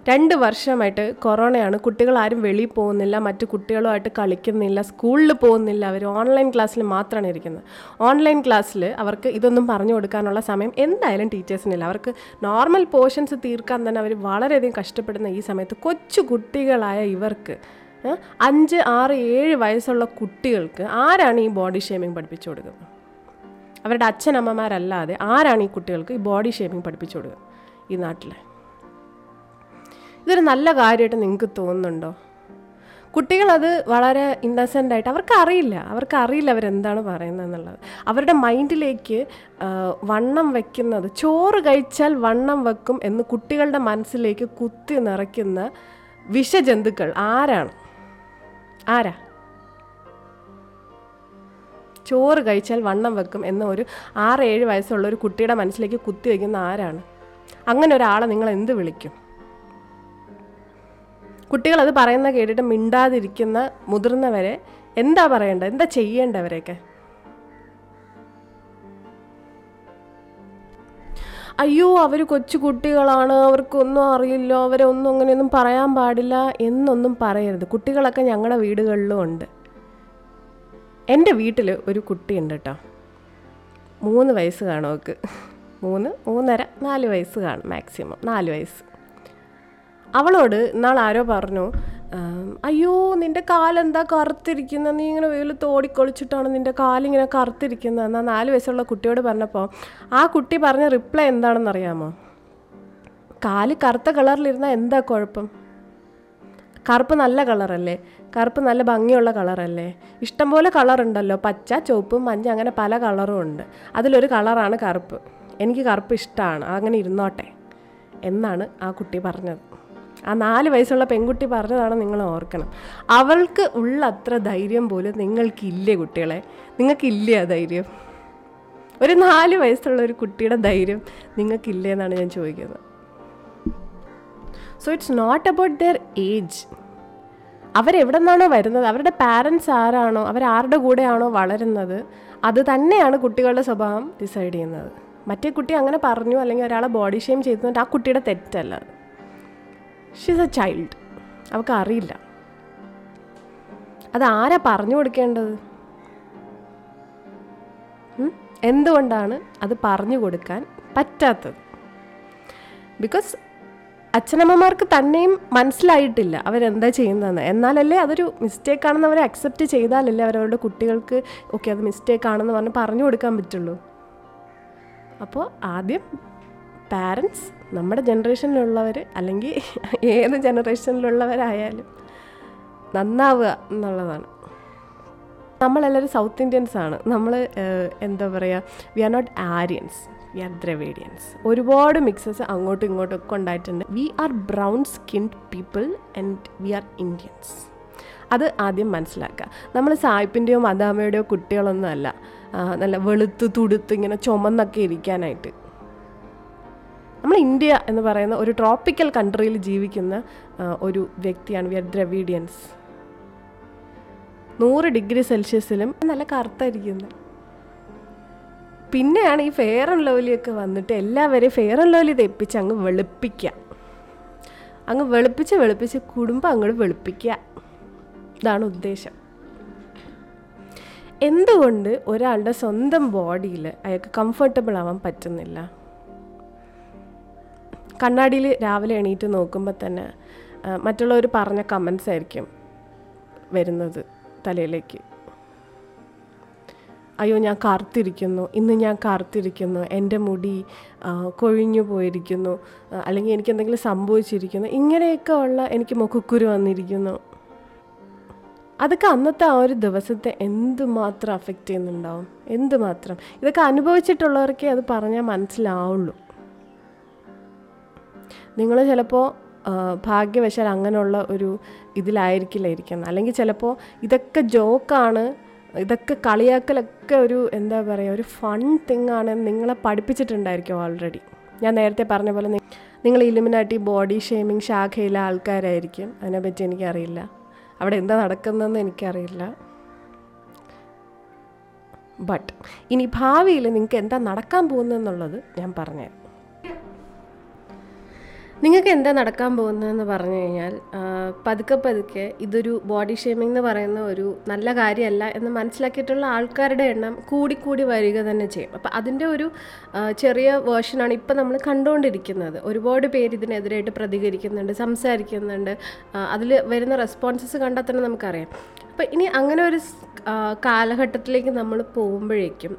രണ്ട് വർഷമായിട്ട് കൊറോണയാണ്. കുട്ടികൾ ആരും വെളിയിൽ പോകുന്നില്ല മറ്റു കുട്ടികളുമായിട്ട് കളിക്കുന്നില്ല സ്കൂളിൽ പോകുന്നില്ല. അവർ ഓൺലൈൻ ക്ലാസ്സിൽ മാത്രമാണ് ഇരിക്കുന്നത്. ഓൺലൈൻ ക്ലാസ്സിൽ അവർക്ക് ഇതൊന്നും പറഞ്ഞു കൊടുക്കാനുള്ള സമയം എന്തായാലും ടീച്ചേഴ്സിനില്ല. അവർക്ക് നോർമൽ പോർഷൻസ് തീർക്കാൻ തന്നെ അവർ വളരെയധികം കഷ്ടപ്പെടുന്ന ഈ സമയത്ത് കൊച്ചു കുട്ടികളായ ഇവർക്ക് അഞ്ച് ആറ് ഏഴ് വയസ്സുള്ള കുട്ടികൾക്ക് ആരാണ് ഈ ബോഡി ഷേമിങ് പഠിപ്പിച്ചു കൊടുക്കുന്നത്? അവരുടെ അച്ഛനമ്മമാരല്ലാതെ ആരാണ് ഈ കുട്ടികൾക്ക് ഈ ബോഡി ഷേമിങ് പഠിപ്പിച്ചു കൊടുക്കുക ഈ നാട്ടിൽ ഇതൊരു നല്ല കാര്യമായിട്ട് നിങ്ങൾക്ക് തോന്നുന്നുണ്ടോ? കുട്ടികളത് വളരെ ഇന്നസെന്റ് ആയിട്ട് അവർക്ക് അറിയില്ല അവർക്ക് അറിയില്ല അവരെന്താണ് പറയുന്നത് എന്നുള്ളത് അവരുടെ മൈൻഡിലേക്ക് വണ്ണം വയ്ക്കുന്നത് ചോറ് കഴിച്ചാൽ വണ്ണം വെക്കും എന്ന് കുട്ടികളുടെ മനസ്സിലേക്ക് കുത്തി നിറയ്ക്കുന്ന വിഷജന്തുക്കൾ ആരാണ്? ആരാ? ചോറ് കഴിച്ചാൽ വണ്ണം വെക്കും എന്ന ഒരു ആറ് ഏഴ് വയസ്സുള്ള ഒരു കുട്ടിയുടെ മനസ്സിലേക്ക് കുത്തി വയ്ക്കുന്ന ആരാണ്? അങ്ങനെ ഒരാളെ നിങ്ങൾ എന്ത് വിളിക്കും? കുട്ടികൾ അത് പറയുന്ന കേട്ടിട്ട് മിണ്ടാതിരിക്കുന്ന മുതിർന്നവരെ എന്താ പറയേണ്ടത്? എന്താ ചെയ്യേണ്ടവരെയൊക്കെ അയ്യോ അവർ കൊച്ചു കുട്ടികളാണ്. അവർക്കൊന്നും അറിയില്ല. അവരെ ഒന്നും അങ്ങനെയൊന്നും പറയാൻ പാടില്ല എന്നൊന്നും പറയരുത്. കുട്ടികളൊക്കെ ഞങ്ങളുടെ വീടുകളിലും ഉണ്ട്. എന്റെ വീട്ടിൽ ഒരു കുട്ടിയുണ്ട് കേട്ടോ മൂന്ന് വയസ്സ് കാണും അവൾക്ക് മൂന്ന് മൂന്നര നാല് വയസ്സ് കാണും മാക്സിമം. നാല് വയസ്സ്. അവളോട് ഇന്നാൾ ആരോ പറഞ്ഞു അയ്യോ നിന്റെ കാലെന്താ കറുത്തിരിക്കുന്നത് നീ ഇങ്ങനെ വെയിലത്ത് ഓടിക്കൊളിച്ചിട്ടാണ് നിന്റെ കാലിങ്ങനെ കറുത്തിരിക്കുന്നത് എന്നാൽ നാല് വയസ്സുള്ള കുട്ടിയോട് പറഞ്ഞപ്പോൾ ആ കുട്ടി പറഞ്ഞ റിപ്ലൈ എന്താണെന്ന് അറിയാമോ കാൽ കറുത്ത കളറിലിരുന്നാൽ എന്താ കുഴപ്പം? കറുപ്പ് നല്ല കളറല്ലേ? കറുപ്പ് നല്ല ഭംഗിയുള്ള കളറല്ലേ? ഇഷ്ടംപോലെ കളറുണ്ടല്ലോ പച്ച ചുവപ്പ് മഞ്ഞ അങ്ങനെ പല കളറും ഉണ്ട്. അതിലൊരു കളറാണ് കറുപ്പ്. എനിക്ക് കറുപ്പ് ഇഷ്ടമാണ് അങ്ങനെ ഇരുന്നോട്ടെ എന്നാണ് ആ കുട്ടി പറഞ്ഞത്. ആ നാല് വയസ്സുള്ള പെൺകുട്ടി പറഞ്ഞതാണ് നിങ്ങൾ ഓർക്കണം. അവൾക്ക് ഉള്ള അത്ര ധൈര്യം പോലും നിങ്ങൾക്കില്ലേ കുട്ടികളെ? നിങ്ങൾക്കില്ലേ ആ ധൈര്യം? ഒരു നാല് വയസ്സുള്ള ഒരു കുട്ടിയുടെ ധൈര്യം നിങ്ങൾക്കില്ലേ എന്നാണ് ഞാൻ ചോദിക്കുന്നത്. So it's not about their age അവരെവിടെ നിന്നാണോ വരുന്നത്? അവരുടെ പാരൻസ് ആരാണോ? അവരാരുടെ കൂടെയാണോ വളരുന്നത്? അത് തന്നെയാണ് കുട്ടികളുടെ സ്വഭാവം ഡിസൈഡ് ചെയ്യുന്നത്. മറ്റേ കുട്ടി അങ്ങനെ പറഞ്ഞു അല്ലെങ്കിൽ ഒരാളെ ബോഡി ഷെയിം ചെയ്തിട്ട് ആ കുട്ടിയുടെ തെറ്റല്ല. ഷീസ് എ ചൈൽഡ് അവൾക്ക് അറിയില്ല അത് ആരാ പറഞ്ഞു കൊടുക്കേണ്ടത്? എന്തുകൊണ്ടാണ് അത് പറഞ്ഞു കൊടുക്കാൻ പറ്റാത്തത്? ബിക്കോസ് അച്ഛനമ്മമാർക്ക് തന്നെയും മനസ്സിലായിട്ടില്ല അവരെന്താ ചെയ്യുന്നതെന്ന്. എന്നാലല്ലേ അതൊരു മിസ്റ്റേക്ക് ആണെന്ന് അവരെ അക്സെപ്റ്റ് ചെയ്താലല്ലേ അവരവരുടെ കുട്ടികൾക്ക് ഓക്കെ അത് മിസ്റ്റേക്ക് ആണെന്ന് പറഞ്ഞ് പറഞ്ഞു കൊടുക്കാൻ പറ്റുള്ളൂ. അപ്പോൾ ആദ്യം പാരൻസ് നമ്മുടെ ജനറേഷനിലുള്ളവർ അല്ലെങ്കിൽ ഏത് ജനറേഷനിലുള്ളവരായാലും നന്നാവുക എന്നുള്ളതാണ്. നമ്മളെല്ലാവരും സൗത്ത് ഇന്ത്യൻസ് ആണ്. നമ്മൾ എന്താ പറയുക we are not Aryans we are Dravidians ഒരുപാട് മിക്സസ് അങ്ങോട്ടും ഇങ്ങോട്ടും ഒക്കെ ഉണ്ടായിട്ടുണ്ട്. We are brown skinned people and we are Indians അത് ആദ്യം മനസ്സിലാക്കുക. നമ്മൾ സായിപ്പിന്റെയോ മദാമയുടെയോ കുട്ടികളൊന്നും അല്ല. നല്ല വെളുത്ത് തുടുത്ത് ഇങ്ങനെ ചുമന്നൊക്കെ ഇരിക്കാനായിട്ട്. നമ്മൾ ഇന്ത്യ എന്ന് പറയുന്ന ഒരു ട്രോപ്പിക്കൽ കൺട്രിയിൽ ജീവിക്കുന്ന ഒരു വ്യക്തിയാണ്. വി ആർ ദ്രവീഡിയൻസ് നൂറ് ഡിഗ്രി സെൽഷ്യസിലും നല്ല കറുത്തായിരിക്കുന്നത് പിന്നെയാണ് ഈ ഫെയർ ആൻഡ് ലവ്ലിയൊക്കെ വന്നിട്ട് എല്ലാവരെയും ഫെയർ ആൻഡ് ലവ്ലി തെപ്പിച്ച് അങ്ങ് വെളുപ്പിക്കുക അങ്ങ് വെളുപ്പിച്ച് വെളുപ്പിച്ച് കുടുംബം അങ്ങോട്ട് വെളുപ്പിക്കുക ഇതാണ് ഉദ്ദേശം. എന്തുകൊണ്ട് ഒരാളുടെ സ്വന്തം ബോഡിയിൽ അയാൾക്ക് കംഫർട്ടബിൾ ആവാൻ പറ്റുന്നില്ല? കണ്ണാടിയിൽ രാവിലെ എണീറ്റ് നോക്കുമ്പോൾ തന്നെ മറ്റുള്ളവർ പറഞ്ഞ കമൻസ് ആയിരിക്കും വരുന്നത് തലയിലേക്ക്. അയ്യോ ഞാൻ കാർത്തിരിക്കുന്നു ഇന്ന് ഞാൻ കാർത്തിരിക്കുന്നു എന്റെ മുടി കൊഴിഞ്ഞു പോയിരിക്കുന്നു അല്ലെങ്കിൽ എനിക്ക് എന്തെങ്കിലും സംഭവിച്ചിരിക്കുന്നു ഇങ്ങനെയൊക്കെ ഉള്ള എനിക്ക് മുഖക്കുരു വന്നിരിക്കുന്നു. അതൊക്കെ അന്നത്തെ ആ ഒരു ദിവസത്തെ എന്തുമാത്രം അഫക്റ്റ് ചെയ്യുന്നുണ്ടാവും? എന്തുമാത്രം? ഇതൊക്കെ അനുഭവിച്ചിട്ടുള്ളവർക്കേ അത് പറഞ്ഞാൽ മനസ്സിലാവുള്ളൂ. നിങ്ങൾ ചിലപ്പോൾ ഭാഗ്യവശാൽ അങ്ങനെയുള്ള ഒരു ഇതിലായിരിക്കില്ല അല്ലെങ്കിൽ ചിലപ്പോൾ ഇതൊക്കെ ജോക്കാണ് ഇതൊക്കെ കളിയാക്കലൊക്കെ ഒരു എന്താ പറയുക ഒരു ഫൺ തിങ് ആണ് നിങ്ങളെ പഠിപ്പിച്ചിട്ടുണ്ടായിരിക്കും ഓൾറെഡി ഞാൻ നേരത്തെ പറഞ്ഞ പോലെ നിങ്ങൾ ഇലുമിനാട്ടി ബോഡി ഷേമിങ് ശാഖയിലെ ആൾക്കാരായിരിക്കും. അതിനെപ്പറ്റി എനിക്കറിയില്ല. അവിടെ എന്താ നടക്കുന്നതെന്ന് എനിക്കറിയില്ല. ബട്ട് ഇനി ഭാവിയിൽ നിങ്ങൾക്ക് എന്താ നടക്കാൻ പോകുന്നതെന്നുള്ളത് ഞാൻ പറഞ്ഞുതരാം. നിങ്ങൾക്ക് എന്താ നടക്കാൻ പോകുന്നതെന്ന് പറഞ്ഞു കഴിഞ്ഞാൽ പതുക്കെ പതുക്കെ ഇതൊരു ബോഡി ഷേമിംഗ് എന്ന് പറയുന്ന ഒരു നല്ല കാര്യമല്ല എന്ന് മനസ്സിലാക്കിയിട്ടുള്ള ആൾക്കാരുടെ എണ്ണം കൂടിക്കൂടി വരിക തന്നെ ചെയ്യും. അപ്പോൾ അതിന്റെ ഒരു ചെറിയ വേർഷനാണ് ഇപ്പം നമ്മൾ കണ്ടുകൊണ്ടിരിക്കുന്നത് ഒരുപാട് പേര് ഇതിനെതിരായിട്ട് പ്രതികരിക്കുന്നുണ്ട് സംസാരിക്കുന്നുണ്ട്. അതിൽ വരുന്ന റെസ്പോൺസസ് കണ്ടാൽ തന്നെ നമുക്കറിയാം. അപ്പോൾ ഇനി അങ്ങനെ ഒരു കാലഘട്ടത്തിലേക്ക് നമ്മൾ പോകുമ്പോഴേക്കും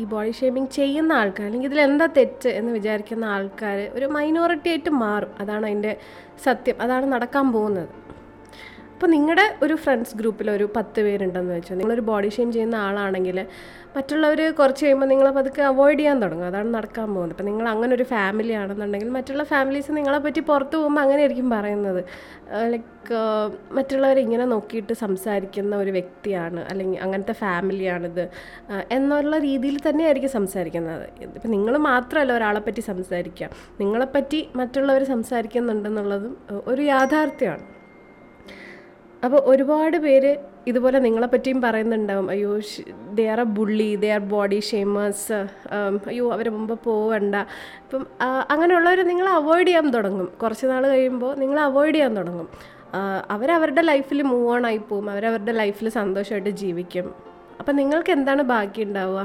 ഈ ബോഡി ഷേമിങ് ചെയ്യുന്ന ആൾക്കാർ അല്ലെങ്കിൽ ഇതിൽ എന്താ തെറ്റ് എന്ന് വിചാരിക്കുന്ന ആൾക്കാർ ഒരു മൈനോറിറ്റി ആയിട്ട് മാറും. അതാണ് അതിന്റെ സത്യം. അതാണ് നടക്കാൻ പോകുന്നത്. അപ്പോൾ നിങ്ങളുടെ ഒരു ഫ്രണ്ട്സ് ഗ്രൂപ്പിൽ ഒരു പത്ത് പേരുണ്ടെന്ന് വെച്ചാൽ നിങ്ങളൊരു ബോഡി ഷെയിം ചെയ്യുന്ന ആളാണെങ്കിൽ മറ്റുള്ളവർ കുറച്ച് കഴിയുമ്പോൾ നിങ്ങളെ പതുക്കെ അവോയ്ഡ് ചെയ്യാൻ തുടങ്ങും. അതാണ് നടക്കാൻ പോകുന്നത്. ഇപ്പം നിങ്ങൾ അങ്ങനെ ഒരു ഫാമിലി ആണെന്നുണ്ടെങ്കിൽ മറ്റുള്ള ഫാമിലീസ് നിങ്ങളെ പറ്റി പുറത്ത് പോകുമ്പോൾ അങ്ങനെ ആയിരിക്കും പറയുന്നത് ലൈക്ക് മറ്റുള്ളവരെ ഇങ്ങനെ നോക്കിയിട്ട് സംസാരിക്കുന്ന ഒരു വ്യക്തിയാണ് അല്ലെങ്കിൽ അങ്ങനത്തെ ഫാമിലിയാണിത് എന്നുള്ള രീതിയിൽ തന്നെയായിരിക്കും സംസാരിക്കുന്നത്. ഇപ്പം നിങ്ങൾ മാത്രമല്ല ഒരാളെ പറ്റി സംസാരിക്കുക. നിങ്ങളെപ്പറ്റി മറ്റുള്ളവർ സംസാരിക്കുന്നുണ്ടെന്നുള്ളതും ഒരു യാഥാർത്ഥ്യമാണ്. അപ്പോൾ ഒരുപാട് പേര് ഇതുപോലെ നിങ്ങളെ പറ്റിയും പറയുന്നുണ്ടാവും. അയ്യോ they are a bully they are body shamers അയ്യോ അവർ മുമ്പ് പോവണ്ട. ഇപ്പം അങ്ങനെയുള്ളവർ നിങ്ങൾ അവോയ്ഡ് ചെയ്യാൻ തുടങ്ങും. കുറച്ച് നാൾ കഴിയുമ്പോൾ നിങ്ങൾ അവോയ്ഡ് ചെയ്യാൻ തുടങ്ങും. അവരവരുടെ ലൈഫിൽ മൂവ് ഓൺ ആയി പോവും. അവരവരുടെ ലൈഫിൽ സന്തോഷമായിട്ട് ജീവിക്കും. അപ്പം നിങ്ങൾക്ക് എന്താണ് ബാക്കി ഉണ്ടാവുക?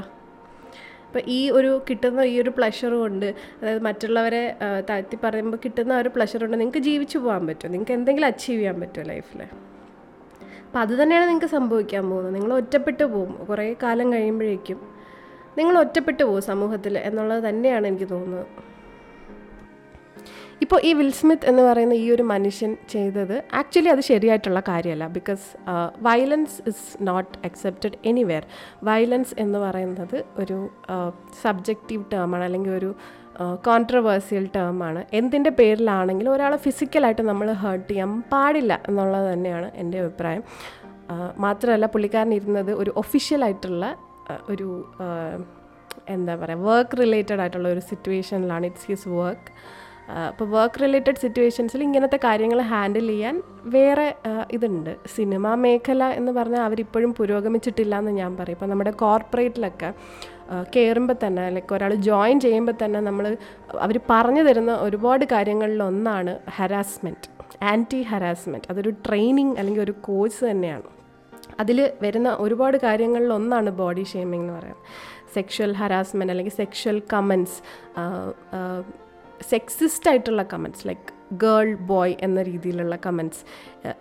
അപ്പോൾ ഈ ഒരു കിട്ടുന്ന ഈ ഒരു പ്ലഷർ കൊണ്ട് അതായത് മറ്റുള്ളവരെ താഴ്ത്തി പറയുമ്പോൾ കിട്ടുന്ന ഒരു പ്ലഷർ കൊണ്ട് നിങ്ങൾക്ക് ജീവിച്ചു പോകാൻ പറ്റും നിങ്ങൾക്ക് എന്തെങ്കിലും അച്ചീവ് ചെയ്യാൻ പറ്റുമോ ലൈഫിൽ അപ്പോൾ അത് തന്നെയാണ് നിങ്ങൾക്ക് സംഭവിക്കാൻ പോകുന്നത്. നിങ്ങൾ ഒറ്റപ്പെട്ടു പോകും. കുറേ കാലം കഴിയുമ്പോഴേക്കും നിങ്ങൾ ഒറ്റപ്പെട്ടു പോകും സമൂഹത്തിൽ എന്നുള്ളത് തന്നെയാണ് എനിക്ക് തോന്നുന്നത്. ഇപ്പോൾ ഈ വിൽസ്മിത്ത് എന്ന് പറയുന്ന ഈ ഒരു മനുഷ്യൻ ചെയ്തത് ആക്ച്വലി അത് ശരിയായിട്ടുള്ള കാര്യമല്ല. Because violence is not accepted anywhere violence എന്ന് പറയുന്നത് ഒരു സബ്ജക്റ്റീവ് ടേമാണ് അല്ലെങ്കിൽ ഒരു കോൺട്രവേഴ്സ്യൽ ടേമാണ് എന്തിന്റെ പേരിലാണെങ്കിലും ഒരാളെ ഫിസിക്കലായിട്ട് നമ്മൾ ഹേർട്ട് ചെയ്യാൻ പാടില്ല എന്നുള്ളത് തന്നെയാണ് എന്റെ അഭിപ്രായം. മാത്രമല്ല പുള്ളിക്കാരൻ ഇരുന്നത് ഒരു ഒഫീഷ്യലായിട്ടുള്ള ഒരു എന്താ പറയുക വർക്ക് റിലേറ്റഡ് ആയിട്ടുള്ള ഒരു സിറ്റുവേഷനിലാണ് ഇറ്റ്സ് ഹിസ് വർക്ക് അപ്പോൾ വർക്ക് റിലേറ്റഡ് സിറ്റുവേഷൻസിൽ ഇങ്ങനത്തെ കാര്യങ്ങൾ ഹാൻഡിൽ ചെയ്യാൻ വേറെ ഇതുണ്ട്. സിനിമാ മേഖല എന്ന് പറഞ്ഞാൽ അവരിപ്പോഴും പുരോഗമിച്ചിട്ടില്ല എന്ന് ഞാൻ പറയും. ഇപ്പോൾ നമ്മുടെ കോർപ്പറേറ്റിലൊക്കെ കയറുമ്പോൾ തന്നെ ലൈക്ക് ഒരാൾ ജോയിൻ ചെയ്യുമ്പോൾ തന്നെ നമ്മൾ അവർ പറഞ്ഞു തരുന്ന ഒരുപാട് കാര്യങ്ങളിലൊന്നാണ് ഹരാസ്മെന്റ് ആന്റി ഹരാസ്മെന്റ് അതൊരു ട്രെയിനിങ് അല്ലെങ്കിൽ ഒരു കോഴ്സ് തന്നെയാണ്. അതിൽ വരുന്ന ഒരുപാട് കാര്യങ്ങളിൽ ഒന്നാണ് ബോഡി ഷേമിംഗ് എന്ന് പറയുന്നത്. സെക്ഷൽ ഹരാസ്മെന്റ് അല്ലെങ്കിൽ സെക്ഷൽ കമൻസ് സെക്സിസ്റ്റ് ആയിട്ടുള്ള കമൻസ് ലൈക്ക് ഗേൾ ബോയ് എന്ന രീതിയിലുള്ള കമൻസ്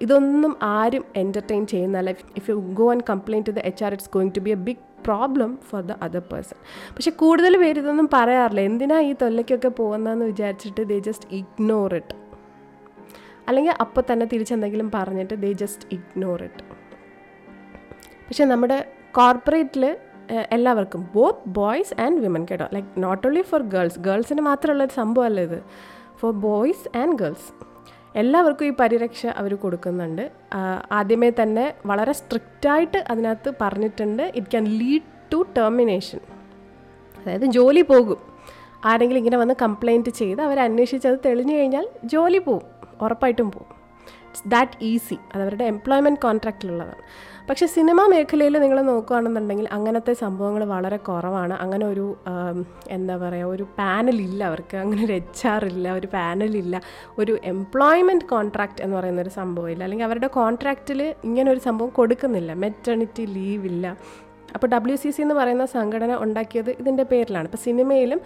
ഇതൊന്നും ആരും entertain ചെയ്യുന്നല്ല if you go and complaint to the H R it's going to be a big problem for the other person പക്ഷെ കൂടുതൽ പേര് ഇതൊന്നും പറയാറില്ല. എന്തിനാ ഈ തൊല്ലയ്ക്കൊക്കെ പോകുന്നതെന്ന് വിചാരിച്ചിട്ട് ദേ ജസ്റ്റ് ഇഗ്നോർ ഇറ്റ് അല്ലെങ്കിൽ അപ്പോൾ തന്നെ തിരിച്ചെന്തെങ്കിലും പറഞ്ഞിട്ട് ദേ ജസ്റ്റ് ഇഗ്നോർ ഇറ്റ് പക്ഷെ നമ്മുടെ കോർപ്പറേറ്റിൽ എല്ലാവർക്കും ബോത്ത് ബോയ്സ് ആൻഡ് വിമൻ കേട്ടോ like not only for girls ഗേൾസിന് മാത്രമുള്ള ഒരു സംഭവമല്ല ഇത്. ഫോർ ബോയ്സ് ആൻഡ് ഗേൾസ് എല്ലാവർക്കും ഈ പരിരക്ഷ അവർ കൊടുക്കുന്നുണ്ട്. ആദ്യമേ തന്നെ വളരെ സ്ട്രിക്റ്റായിട്ട് അതിനകത്ത് പറഞ്ഞിട്ടുണ്ട്. It can lead to termination അതായത് ജോലി പോകും. ആരെങ്കിലും ഇങ്ങനെ വന്ന് കംപ്ലൈന്റ് ചെയ്ത് അവർ അന്വേഷിച്ച് അത് തെളിഞ്ഞു കഴിഞ്ഞാൽ ജോലി പോവും. ഉറപ്പായിട്ടും പോവും. ഇറ്റ്സ് ദാറ്റ് ഈസി അതവരുടെ എംപ്ലോയ്മെന്റ് കോൺട്രാക്റ്റിലുള്ളതാണ് പക്ഷേ സിനിമാ മേഖലയിൽ നിങ്ങൾ നോക്കുകയാണെന്നുണ്ടെങ്കിൽ അങ്ങനത്തെ സംഭവങ്ങൾ വളരെ കുറവാണ്. അങ്ങനെ ഒരു എന്താ പറയുക ഒരു പാനലില്ല അവർക്ക്. അങ്ങനെ ഒരു എച്ച് ആർ ഇല്ല ഒരു പാനലില്ല ഒരു എംപ്ലോയ്മെന്റ് കോൺട്രാക്റ്റ് എന്ന് പറയുന്ന ഒരു സംഭവമില്ല അല്ലെങ്കിൽ അവരുടെ കോൺട്രാക്റ്റിൽ ഇങ്ങനെ ഒരു സംഭവം കൊടുക്കുന്നില്ല. മെറ്റേണിറ്റി ലീവ് ഇല്ല. അപ്പോൾ ഡബ്ല്യു സി സി എന്ന് പറയുന്ന സംഘടന ഉണ്ടാക്കിയത് ഇതിന്റെ പേരിലാണ്. ഇപ്പോൾ സിനിമയിലും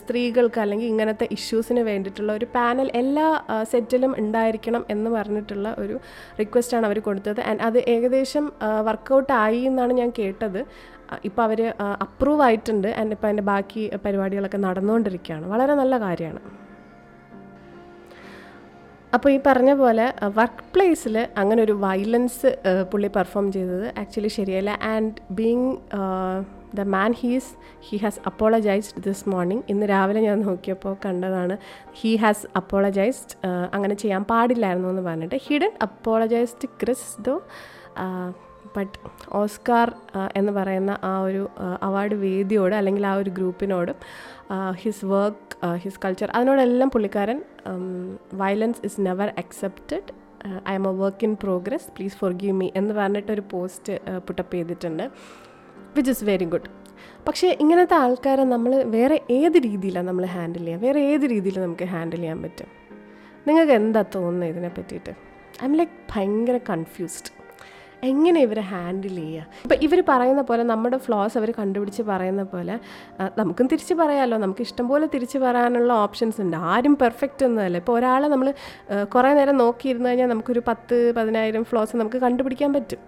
സ്ത്രീകൾക്ക് അല്ലെങ്കിൽ ഇങ്ങനത്തെ ഇഷ്യൂസിന് വേണ്ടിയിട്ടുള്ള ഒരു പാനൽ എല്ലാ സെറ്റിലും ഉണ്ടായിരിക്കണം എന്ന് പറഞ്ഞിട്ടുള്ള ഒരു റിക്വസ്റ്റാണ് അവർ കൊടുത്തത്. ആൻഡ് അത് ഏകദേശം വർക്കൗട്ട് ആയി എന്നാണ് ഞാൻ കേട്ടത്. ഇപ്പോൾ അവർ അപ്രൂവ് ആയിട്ടുണ്ട്. ആൻഡ് ഇപ്പോൾ അതിന്റെ ബാക്കി പരിപാടികളൊക്കെ നടന്നുകൊണ്ടിരിക്കുകയാണ്. വളരെ നല്ല കാര്യമാണ്. അപ്പോൾ ഈ പറഞ്ഞ പോലെ വർക്ക് പ്ലേസിൽ അങ്ങനെ ഒരു വയലൻസ് പുള്ളി പെർഫോം ചെയ്തത് ആക്ച്വലി ശരിയല്ല. And being the man he's he has apologized this morning ഇന്ന് രാവിലെ ഞാൻ നോക്കിയപ്പോൾ കണ്ടതാണ്. ഹീ ഹാസ് അപ്പോളജൈസ്ഡ് അങ്ങനെ ചെയ്യാൻ പാടില്ലായിരുന്നു എന്ന് പറഞ്ഞിട്ട്. He then apologized Chris though but Oscar എന്ന് പറയുന്ന ആ ഒരു അവാർഡ് വേദിയോട് അല്ലെങ്കിൽ ആ ഒരു ഗ്രൂപ്പിനോടും ഹിസ് വർക്ക് ഹിസ് കൾച്ചർ അതിനോടെല്ലാം പുള്ളിക്കാരൻ violence is never accepted I'm a work in progress please forgive me എന്ന് പറഞ്ഞിട്ടൊരു പോസ്റ്റ് പുട്ടപ്പ് ചെയ്തിട്ടുണ്ട്. വിച്ച് ഇസ് വെരി ഗുഡ് പക്ഷേ ഇങ്ങനത്തെ ആൾക്കാരെ നമ്മൾ വേറെ ഏത് രീതിയിലാണ് നമ്മൾ ഹാൻഡിൽ ചെയ്യുക വേറെ ഏത് രീതിയിൽ നമുക്ക് ഹാൻഡിൽ ചെയ്യാൻ പറ്റും? നിങ്ങൾക്ക് എന്താ തോന്നുന്നത് ഇതിനെ പറ്റിയിട്ട് ഐ എം ലൈക്ക് ഭയങ്കര കൺഫ്യൂസ്ഡ് എങ്ങനെ ഇവരെ ഹാൻഡിൽ ചെയ്യുക ഇപ്പം ഇവർ പറയുന്ന പോലെ നമ്മുടെ ഫ്ലോസ് അവർ കണ്ടുപിടിച്ച് പറയുന്ന പോലെ നമുക്കും തിരിച്ച് പറയാമല്ലോ നമുക്ക് ഇഷ്ടം പോലെ തിരിച്ച് പറയാനുള്ള ഓപ്ഷൻസ് ഉണ്ട്. ആരും പെർഫെക്റ്റ് ഒന്നുമല്ല ഇപ്പോൾ ഒരാളെ നമ്മൾ കുറേ നേരം നോക്കിയിരുന്നു കഴിഞ്ഞാൽ നമുക്കൊരു പത്ത് പതിനായിരം ഫ്ലോസ് നമുക്ക് കണ്ടുപിടിക്കാൻ പറ്റും.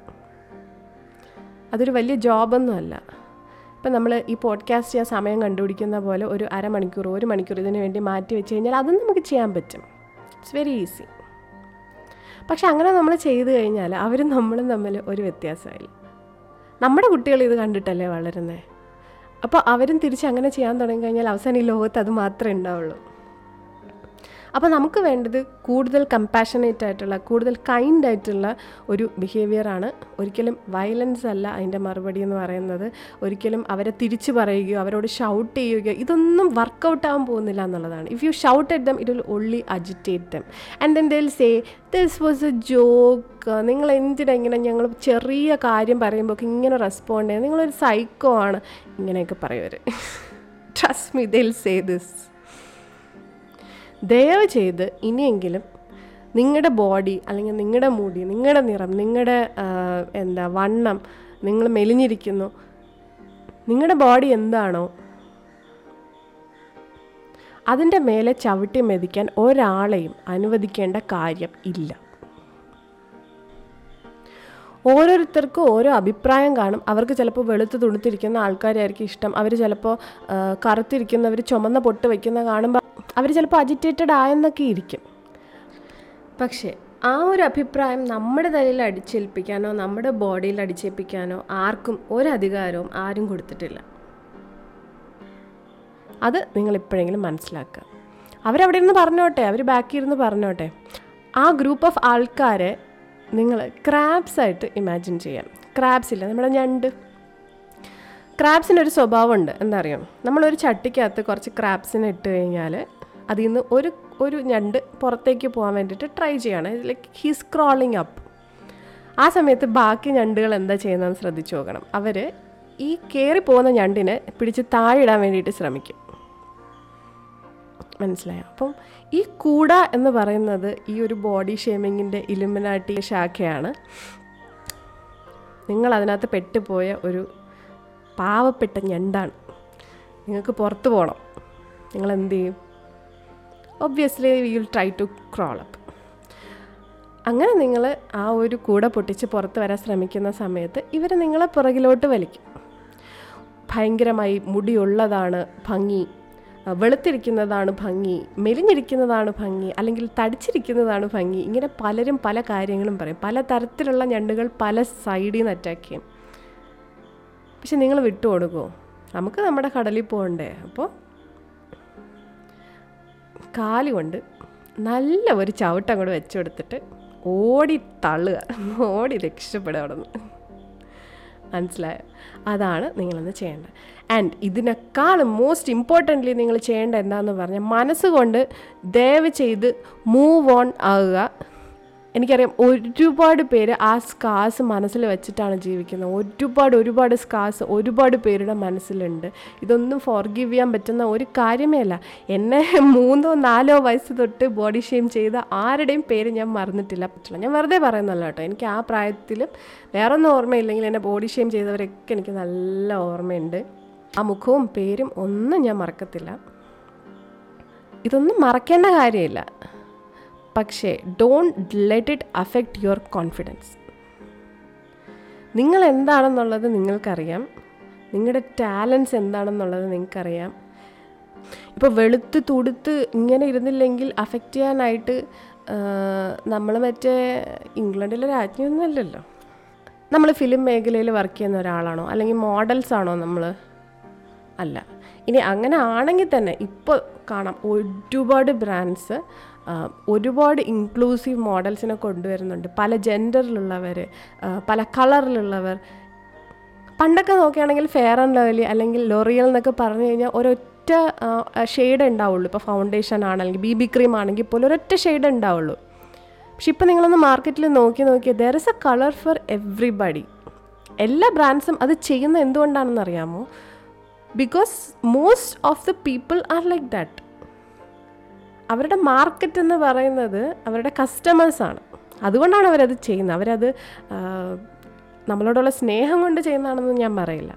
അതൊരു വലിയ ജോബൊന്നും അല്ല. ഇപ്പം നമ്മൾ ഈ പോഡ്കാസ്റ്റ് ചെയ്യാൻ സമയം കണ്ടുപിടിക്കുന്ന പോലെ ഒരു അരമണിക്കൂർ ഒരു മണിക്കൂർ ഇതിനു വേണ്ടി മാറ്റി വെച്ച് കഴിഞ്ഞാൽ അതും നമുക്ക് ചെയ്യാൻ പറ്റും. ഇറ്റ്സ് വെരി ഈസി പക്ഷെ അങ്ങനെ നമ്മൾ ചെയ്തു കഴിഞ്ഞാൽ അവരും നമ്മളും തമ്മിൽ ഒരു വ്യത്യാസമായി. നമ്മുടെ കുട്ടികൾ ഇത് കണ്ടിട്ടല്ലേ വളരുന്നത് അപ്പോൾ അവരും തിരിച്ച് അങ്ങനെ ചെയ്യാൻ തുടങ്ങി കഴിഞ്ഞാൽ അവസാനം ഈ ലോകത്ത് അത് മാത്രമേ ഉണ്ടാവുള്ളൂ. അപ്പോൾ നമുക്ക് വേണ്ടത് കൂടുതൽ കമ്പാഷനേറ്റ് ആയിട്ടുള്ള കൂടുതൽ കൈൻഡ് ആയിട്ടുള്ള ഒരു ബിഹേവിയറാണ് ഒരിക്കലും വയലൻസ് അല്ല അതിന്റെ മറുപടി എന്ന് പറയുന്നത്. ഒരിക്കലും അവരെ തിരിച്ചു പറയുകയോ അവരോട് ഷൗട്ട് ചെയ്യുകയോ ഇതൊന്നും വർക്കൗട്ട് ആവാൻ പോകുന്നില്ല എന്നുള്ളതാണ്. If you shout at them it will only agitate them and then they'll say this was a joke നിങ്ങൾ എന്തിനാ ഇങ്ങനെ ഞങ്ങൾ ചെറിയ കാര്യം പറയുമ്പോൾ ഇങ്ങനെ റെസ്പോണ്ട് ചെയ്യുന്നത്? നിങ്ങളൊരു സൈക്കോ ആണ്. ഇങ്ങനെയൊക്കെ പറയുവർ trust me they'll say this ദയവ് ചെയ്ത് ഇനിയെങ്കിലും നിങ്ങളുടെ ബോഡി അല്ലെങ്കിൽ നിങ്ങളുടെ മുടി നിങ്ങളുടെ നിറം നിങ്ങളുടെ എന്താ വണ്ണം നിങ്ങൾ മെലിഞ്ഞിരിക്കുന്നു നിങ്ങളുടെ ബോഡി എന്താണോ അതിന്റെ മേലെ ചവിട്ടി മെതിക്കാൻ ഒരാളെയും അനുവദിക്കേണ്ട കാര്യം ഇല്ല. ഓരോരുത്തർക്കും ഓരോ അഭിപ്രായം കാണും. അവർക്ക് ചിലപ്പോൾ വെളുത്ത് തുണിത്തിരിക്കുന്ന ആൾക്കാരായിരിക്കും ഇഷ്ടം. അവർ ചിലപ്പോൾ കറുത്തിരിക്കുന്നവർ ചുമന്ന പൊട്ട് വയ്ക്കുന്ന കാണുമ്പോൾ അവർ ചിലപ്പോൾ അജിറ്റേറ്റഡ് ആയെന്നൊക്കെ ഇരിക്കും. പക്ഷേ ആ ഒരു അഭിപ്രായം നമ്മുടെ തലയിൽ അടിച്ചേൽപ്പിക്കാനോ നമ്മുടെ ബോഡിയിൽ അടിച്ചേൽപ്പിക്കാനോ ആർക്കും ഒരധികാരവും ആരും കൊടുത്തിട്ടില്ല. അത് നിങ്ങൾ ഇപ്പോഴെങ്കിലും മനസ്സിലാക്കുക. അവരവിടെ ഇരുന്ന് പറഞ്ഞോട്ടെ? അവർ ബാക്കിൽ ഇരുന്ന് പറഞ്ഞോട്ടെ? ആ ഗ്രൂപ്പ് ഓഫ് ആൾക്കാരെ നിങ്ങൾ ക്രാബ്സ് ആയിട്ട് ഇമാജിൻ ചെയ്യാം. ക്രാബ്സ് ഇല്ല? നമ്മുടെ ഞണ്ട്. ക്രാബ്സിനൊരു സ്വഭാവമുണ്ട്. എന്താ അറിയോ നമ്മളൊരു ചട്ടിക്കകത്ത് കുറച്ച് ക്രാബ്സിനെ ഇട്ട് കഴിഞ്ഞാൽ അതിൽ നിന്ന് ഒരു ഒരു ഞണ്ട് പുറത്തേക്ക് പോകാൻ വേണ്ടിയിട്ട് ട്രൈ ചെയ്യാണ്. ലൈക്ക് ഹീസ് ക്രോളിങ് അപ്പ് ആ സമയത്ത് ബാക്കി ഞണ്ടുകൾ എന്താ ചെയ്യുന്നതെന്ന് ശ്രദ്ധിച്ചു നോക്കണം. അവർ ഈ കയറി പോകുന്ന ഞണ്ടിനെ പിടിച്ച് താഴെ ഇടാൻ വേണ്ടിയിട്ട് ശ്രമിക്കും. മനസ്സിലായോ? അപ്പം ഈ കൂട എന്ന് പറയുന്നത് ഈ ഒരു ബോഡി ഷേമിങ്ങിന്റെ ഇലുമിനാട്ടി ശാഖയാണ്. നിങ്ങൾ അതിനകത്ത് പെട്ടുപോയ ഒരു പാവപ്പെട്ട ഞണ്ടാണ്. നിങ്ങൾക്ക് പുറത്തു പോകണം നിങ്ങൾ എന്ത് ചെയ്യും obviously will try to crawl up അങ്ങനെ നിങ്ങൾ ആ ഒരു കൂട പൊട്ടിച്ച് പുറത്ത് വരാൻ ശ്രമിക്കുന്ന സമയത്ത് ഇവർ നിങ്ങളെ പുറകിലോട്ട് വലിക്കും. ഭയങ്കരമായി മുടിയുള്ളതാണ് ഭംഗി. വെളുത്തിരിക്കുന്നതാണ് ഭംഗി മെലിഞ്ഞിരിക്കുന്നതാണ് ഭംഗി അല്ലെങ്കിൽ തടിച്ചിരിക്കുന്നതാണ് ഭംഗി ഇങ്ങനെ പലരും പല കാര്യങ്ങളും പറയും. പല തരത്തിലുള്ള ഞണ്ടുകൾ പല സൈഡിൽ നിന്ന് അറ്റാക്ക് ചെയ്യും. പക്ഷെ നിങ്ങൾ വിട്ടു കൊടുക്കുമോ നമുക്ക് നമ്മുടെ കടലിൽ പോകണ്ടേ? അപ്പോൾ കാലുകൊണ്ട് നല്ല ഒരു ചവിട്ടം അങ്ങോട്ട് വെച്ചു കൊടുത്തിട്ട് ഓടി തള്ളുക. ഓടി രക്ഷപ്പെടുക അവിടെ നിന്ന് മനസ്സിലായോ? അതാണ് നിങ്ങളൊന്ന് ചെയ്യേണ്ടത്. ആൻഡ് ഇതിനേക്കാളും മോസ്റ്റ് ഇമ്പോർട്ടന്റ്ലി നിങ്ങൾ ചെയ്യേണ്ട എന്താണെന്ന് പറഞ്ഞാൽ മനസ്സുകൊണ്ട് ദയവ് ചെയ്ത് മൂവ് ഓൺ ആകുക എനിക്കറിയാം ഒരുപാട് പേര് ആ സ്കാസ് മനസ്സിൽ വെച്ചിട്ടാണ് ജീവിക്കുന്നത്. ഒരുപാട് ഒരുപാട് സ്കാസ് ഒരുപാട് പേരുടെ മനസ്സിലുണ്ട്. ഇതൊന്നും ഫോർഗീവ് ചെയ്യാൻ പറ്റുന്ന ഒരു കാര്യമേ അല്ല. എന്നെ മൂന്നോ നാലോ വയസ്സ് തൊട്ട് ബോഡി ഷെയിം ചെയ്ത ആരുടെയും പേര് ഞാൻ മറന്നിട്ടില്ല. പറ്റില്ല. ഞാൻ വെറുതെ പറയുന്നല്ല കേട്ടോ. എനിക്ക് ആ പ്രായത്തിലും വേറൊന്നും ഓർമ്മയില്ലെങ്കിൽ എന്നെ ബോഡി ഷെയിം ചെയ്തവരൊക്കെ എനിക്ക് നല്ല ഓർമ്മയുണ്ട്. ആ മുഖവും പേരും ഒന്നും ഞാൻ മറക്കത്തില്ല. ഇതൊന്നും മറക്കേണ്ട കാര്യമില്ല. പക്ഷേ don't let it affect your confidence നിങ്ങൾ എന്താണെന്നുള്ളത് നിങ്ങൾക്കറിയാം. നിങ്ങളുടെ ടാലൻസ് എന്താണെന്നുള്ളത് നിങ്ങൾക്കറിയാം. ഇപ്പോൾ വെളുത്ത് തുടുത്ത് ഇങ്ങനെ ഇരുന്നില്ലെങ്കിൽ അഫക്റ്റ് ചെയ്യാനായിട്ട് നമ്മൾ മറ്റേ ഇംഗ്ലണ്ടിലെ രാജ്ഞിയൊന്നും അല്ലല്ലോ. നമ്മൾ ഫിലിം മേഖലയിൽ വർക്ക് ചെയ്യുന്ന ഒരാളാണോ? അല്ലെങ്കിൽ മോഡൽസ് ആണോ നമ്മൾ അല്ല. ഇനി അങ്ങനെ ആണെങ്കിൽ തന്നെ ഇപ്പോൾ കാണാം ഒരുപാട് ബ്രാൻഡ്സ് ഒരുപാട് ഇൻക്ലൂസീവ് മോഡൽസിനെ കൊണ്ടുവരുന്നുണ്ട്. പല ജെൻഡറിലുള്ളവർ പല കളറിലുള്ളവർ പണ്ടൊക്കെ നോക്കുകയാണെങ്കിൽ ഫെയർ ആൻഡ് ലവലി അല്ലെങ്കിൽ ലൊറിയൽ എന്നൊക്കെ പറഞ്ഞു കഴിഞ്ഞാൽ ഒരൊറ്റ ഷെയ്ഡ് ഉണ്ടാവുള്ളൂ. ഇപ്പോൾ ഫൗണ്ടേഷൻ ആണെങ്കിൽ ബി ബി ക്രീം ആണെങ്കിൽ പോലും ഒരൊറ്റ ഷെയ്ഡ് ഉണ്ടാവുള്ളൂ. പക്ഷെ ഇപ്പോൾ നിങ്ങളൊന്ന് മാർക്കറ്റിൽ നോക്കി നോക്കിയാൽ there is a colour for everybody എല്ലാ ബ്രാൻഡ്സും അത് ചെയ്യുന്ന എന്തുകൊണ്ടാണെന്ന് അറിയാമോ? Because most of the people are like that അവരുടെ മാർക്കറ്റ് എന്ന് പറയുന്നത് അവരുടെ കസ്റ്റമേഴ്സാണ് അതുകൊണ്ടാണ് അവരത് ചെയ്യുന്നത്. അവരത് നമ്മളോടുള്ള സ്നേഹം കൊണ്ട് ചെയ്യുന്നതാണെന്ന് ഞാൻ പറയില്ല.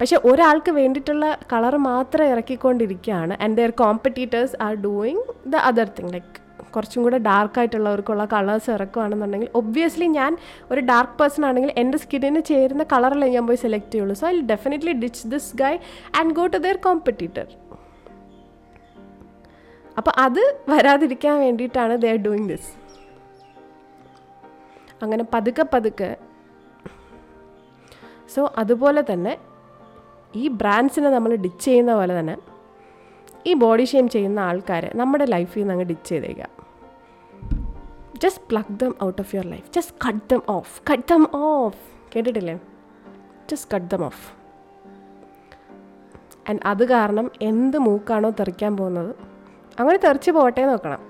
പക്ഷെ ഒരാൾക്ക് വേണ്ടിയിട്ടുള്ള കളർ മാത്രം ഇറക്കിക്കൊണ്ടിരിക്കുകയാണ് and their competitors are doing the other thing like കുറച്ചും കൂടെ ഡാർക്ക് ആയിട്ടുള്ളവർക്കുള്ള കളേഴ്സ് ഇറക്കുകയാണെന്നുണ്ടെങ്കിൽ ഒബ്വിയസ്ലി ഞാൻ ഒരു ഡാർക്ക് പേഴ്സൺ ആണെങ്കിൽ എന്റെ സ്കിന്നിന് ചേരുന്ന കളറല്ലേ ഞാൻ പോയി സെലക്ട് ചെയ്യുള്ളൂ. So I definitely ditch this guy and go to their competitor അപ്പോൾ അത് വരാതിരിക്കാൻ വേണ്ടിയിട്ടാണ് ദേ ആർ ഡൂയിങ് ദിസ് അങ്ങനെ പതുക്കെ പതുക്കെ. സോ അതുപോലെ തന്നെ ഈ ബ്രാൻഡ്സിനെ നമ്മൾ ഡിച്ച് ചെയ്യുന്ന പോലെ തന്നെ ഈ ബോഡി ഷെയിം ചെയ്യുന്ന ആൾക്കാരെ നമ്മുടെ ലൈഫിൽ നിന്ന് അങ്ങ് ഡിച്ച് ചെയ്തേക്കുക just plug them out of your life just cut them off cut them off കേട്ടിട്ടില്ലേ? Just cut them off and അത് കാരണം എന്ത് മൂക്കാണോ തെറിക്കാൻ പോകുന്നത് അങ്ങനെ തെറിച്ച് പോകട്ടെ നോക്കണം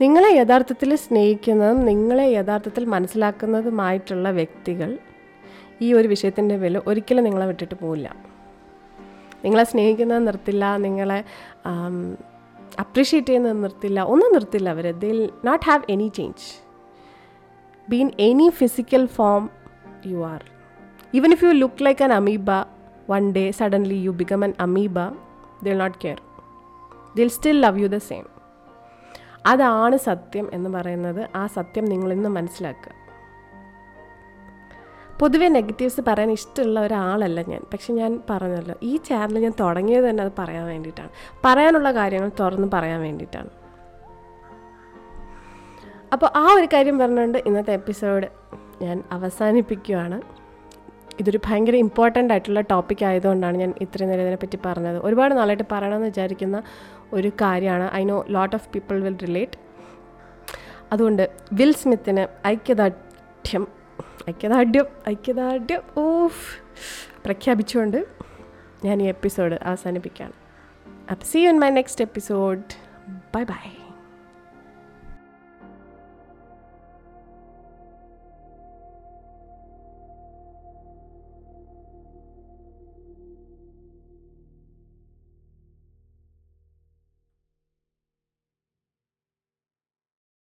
നിങ്ങളെ യഥാർത്ഥത്തിൽ സ്നേഹിക്കുന്നതും നിങ്ങളെ യഥാർത്ഥത്തിൽ മനസ്സിലാക്കുന്നതുമായിട്ടുള്ള വ്യക്തികൾ ഈ ഒരു വിഷയത്തിന്റെ വില ഒരിക്കലും നിങ്ങളെ വിട്ടിട്ട് പോവില്ല. നിങ്ങളെ സ്നേഹിക്കുന്നത് നിർത്തില്ല നിങ്ങളെ അപ്രീഷിയേറ്റ് ചെയ്യുന്നത് നിർത്തില്ല ഒന്നും നിർത്തില്ല അവർ they'll not have any change been any physical form you are even if you look like an amoeba one day suddenly you become an amoeba they'll not care they'll still love you the same അതാണ് സത്യം എന്ന് പറയുന്നത്. ആ സത്യം നിങ്ങളിന്ന് മനസ്സിലാക്കുക. പൊതുവേ നെഗറ്റീവ്സ് പറയാൻ ഇഷ്ടമുള്ള ഒരാളല്ല ഞാൻ. പക്ഷെ ഞാൻ പറഞ്ഞല്ലോ ഈ ചാനൽ ഞാൻ തുടങ്ങിയത് തന്നെ അത് പറയാൻ വേണ്ടിയിട്ടാണ്. പറയാനുള്ള കാര്യങ്ങൾ തുറന്ന് പറയാൻ വേണ്ടിയിട്ടാണ്. അപ്പോൾ ആ ഒരു കാര്യം പറഞ്ഞുകൊണ്ട് ഇന്നത്തെ എപ്പിസോഡ് ഞാൻ അവസാനിപ്പിക്കുകയാണ് ഇതൊരു ഭയങ്കര ഇമ്പോർട്ടന്റ് ആയിട്ടുള്ള ടോപ്പിക് ആയതുകൊണ്ടാണ് ഞാൻ ഇത്രയും നേരം ഇതിനെപ്പറ്റി പറഞ്ഞത്. ഒരുപാട് നാളായിട്ട് പറയണമെന്ന് വിചാരിക്കുന്ന ഒരു കാര്യമാണ്. I know lot of people will relate അതുകൊണ്ട് വിൽ സ്മിത്തിന് ഐക്യദാർഢ്യം ഐക്യദാർഢ്യം ഐക്യദാർഢ്യം. ഊഫ്. പ്രഖ്യാപിച്ചുകൊണ്ട് ഞാൻ ഈ എപ്പിസോഡ് അവസാനിപ്പിക്കുകയാണ്. അപ്പം see you in my next episode bye bye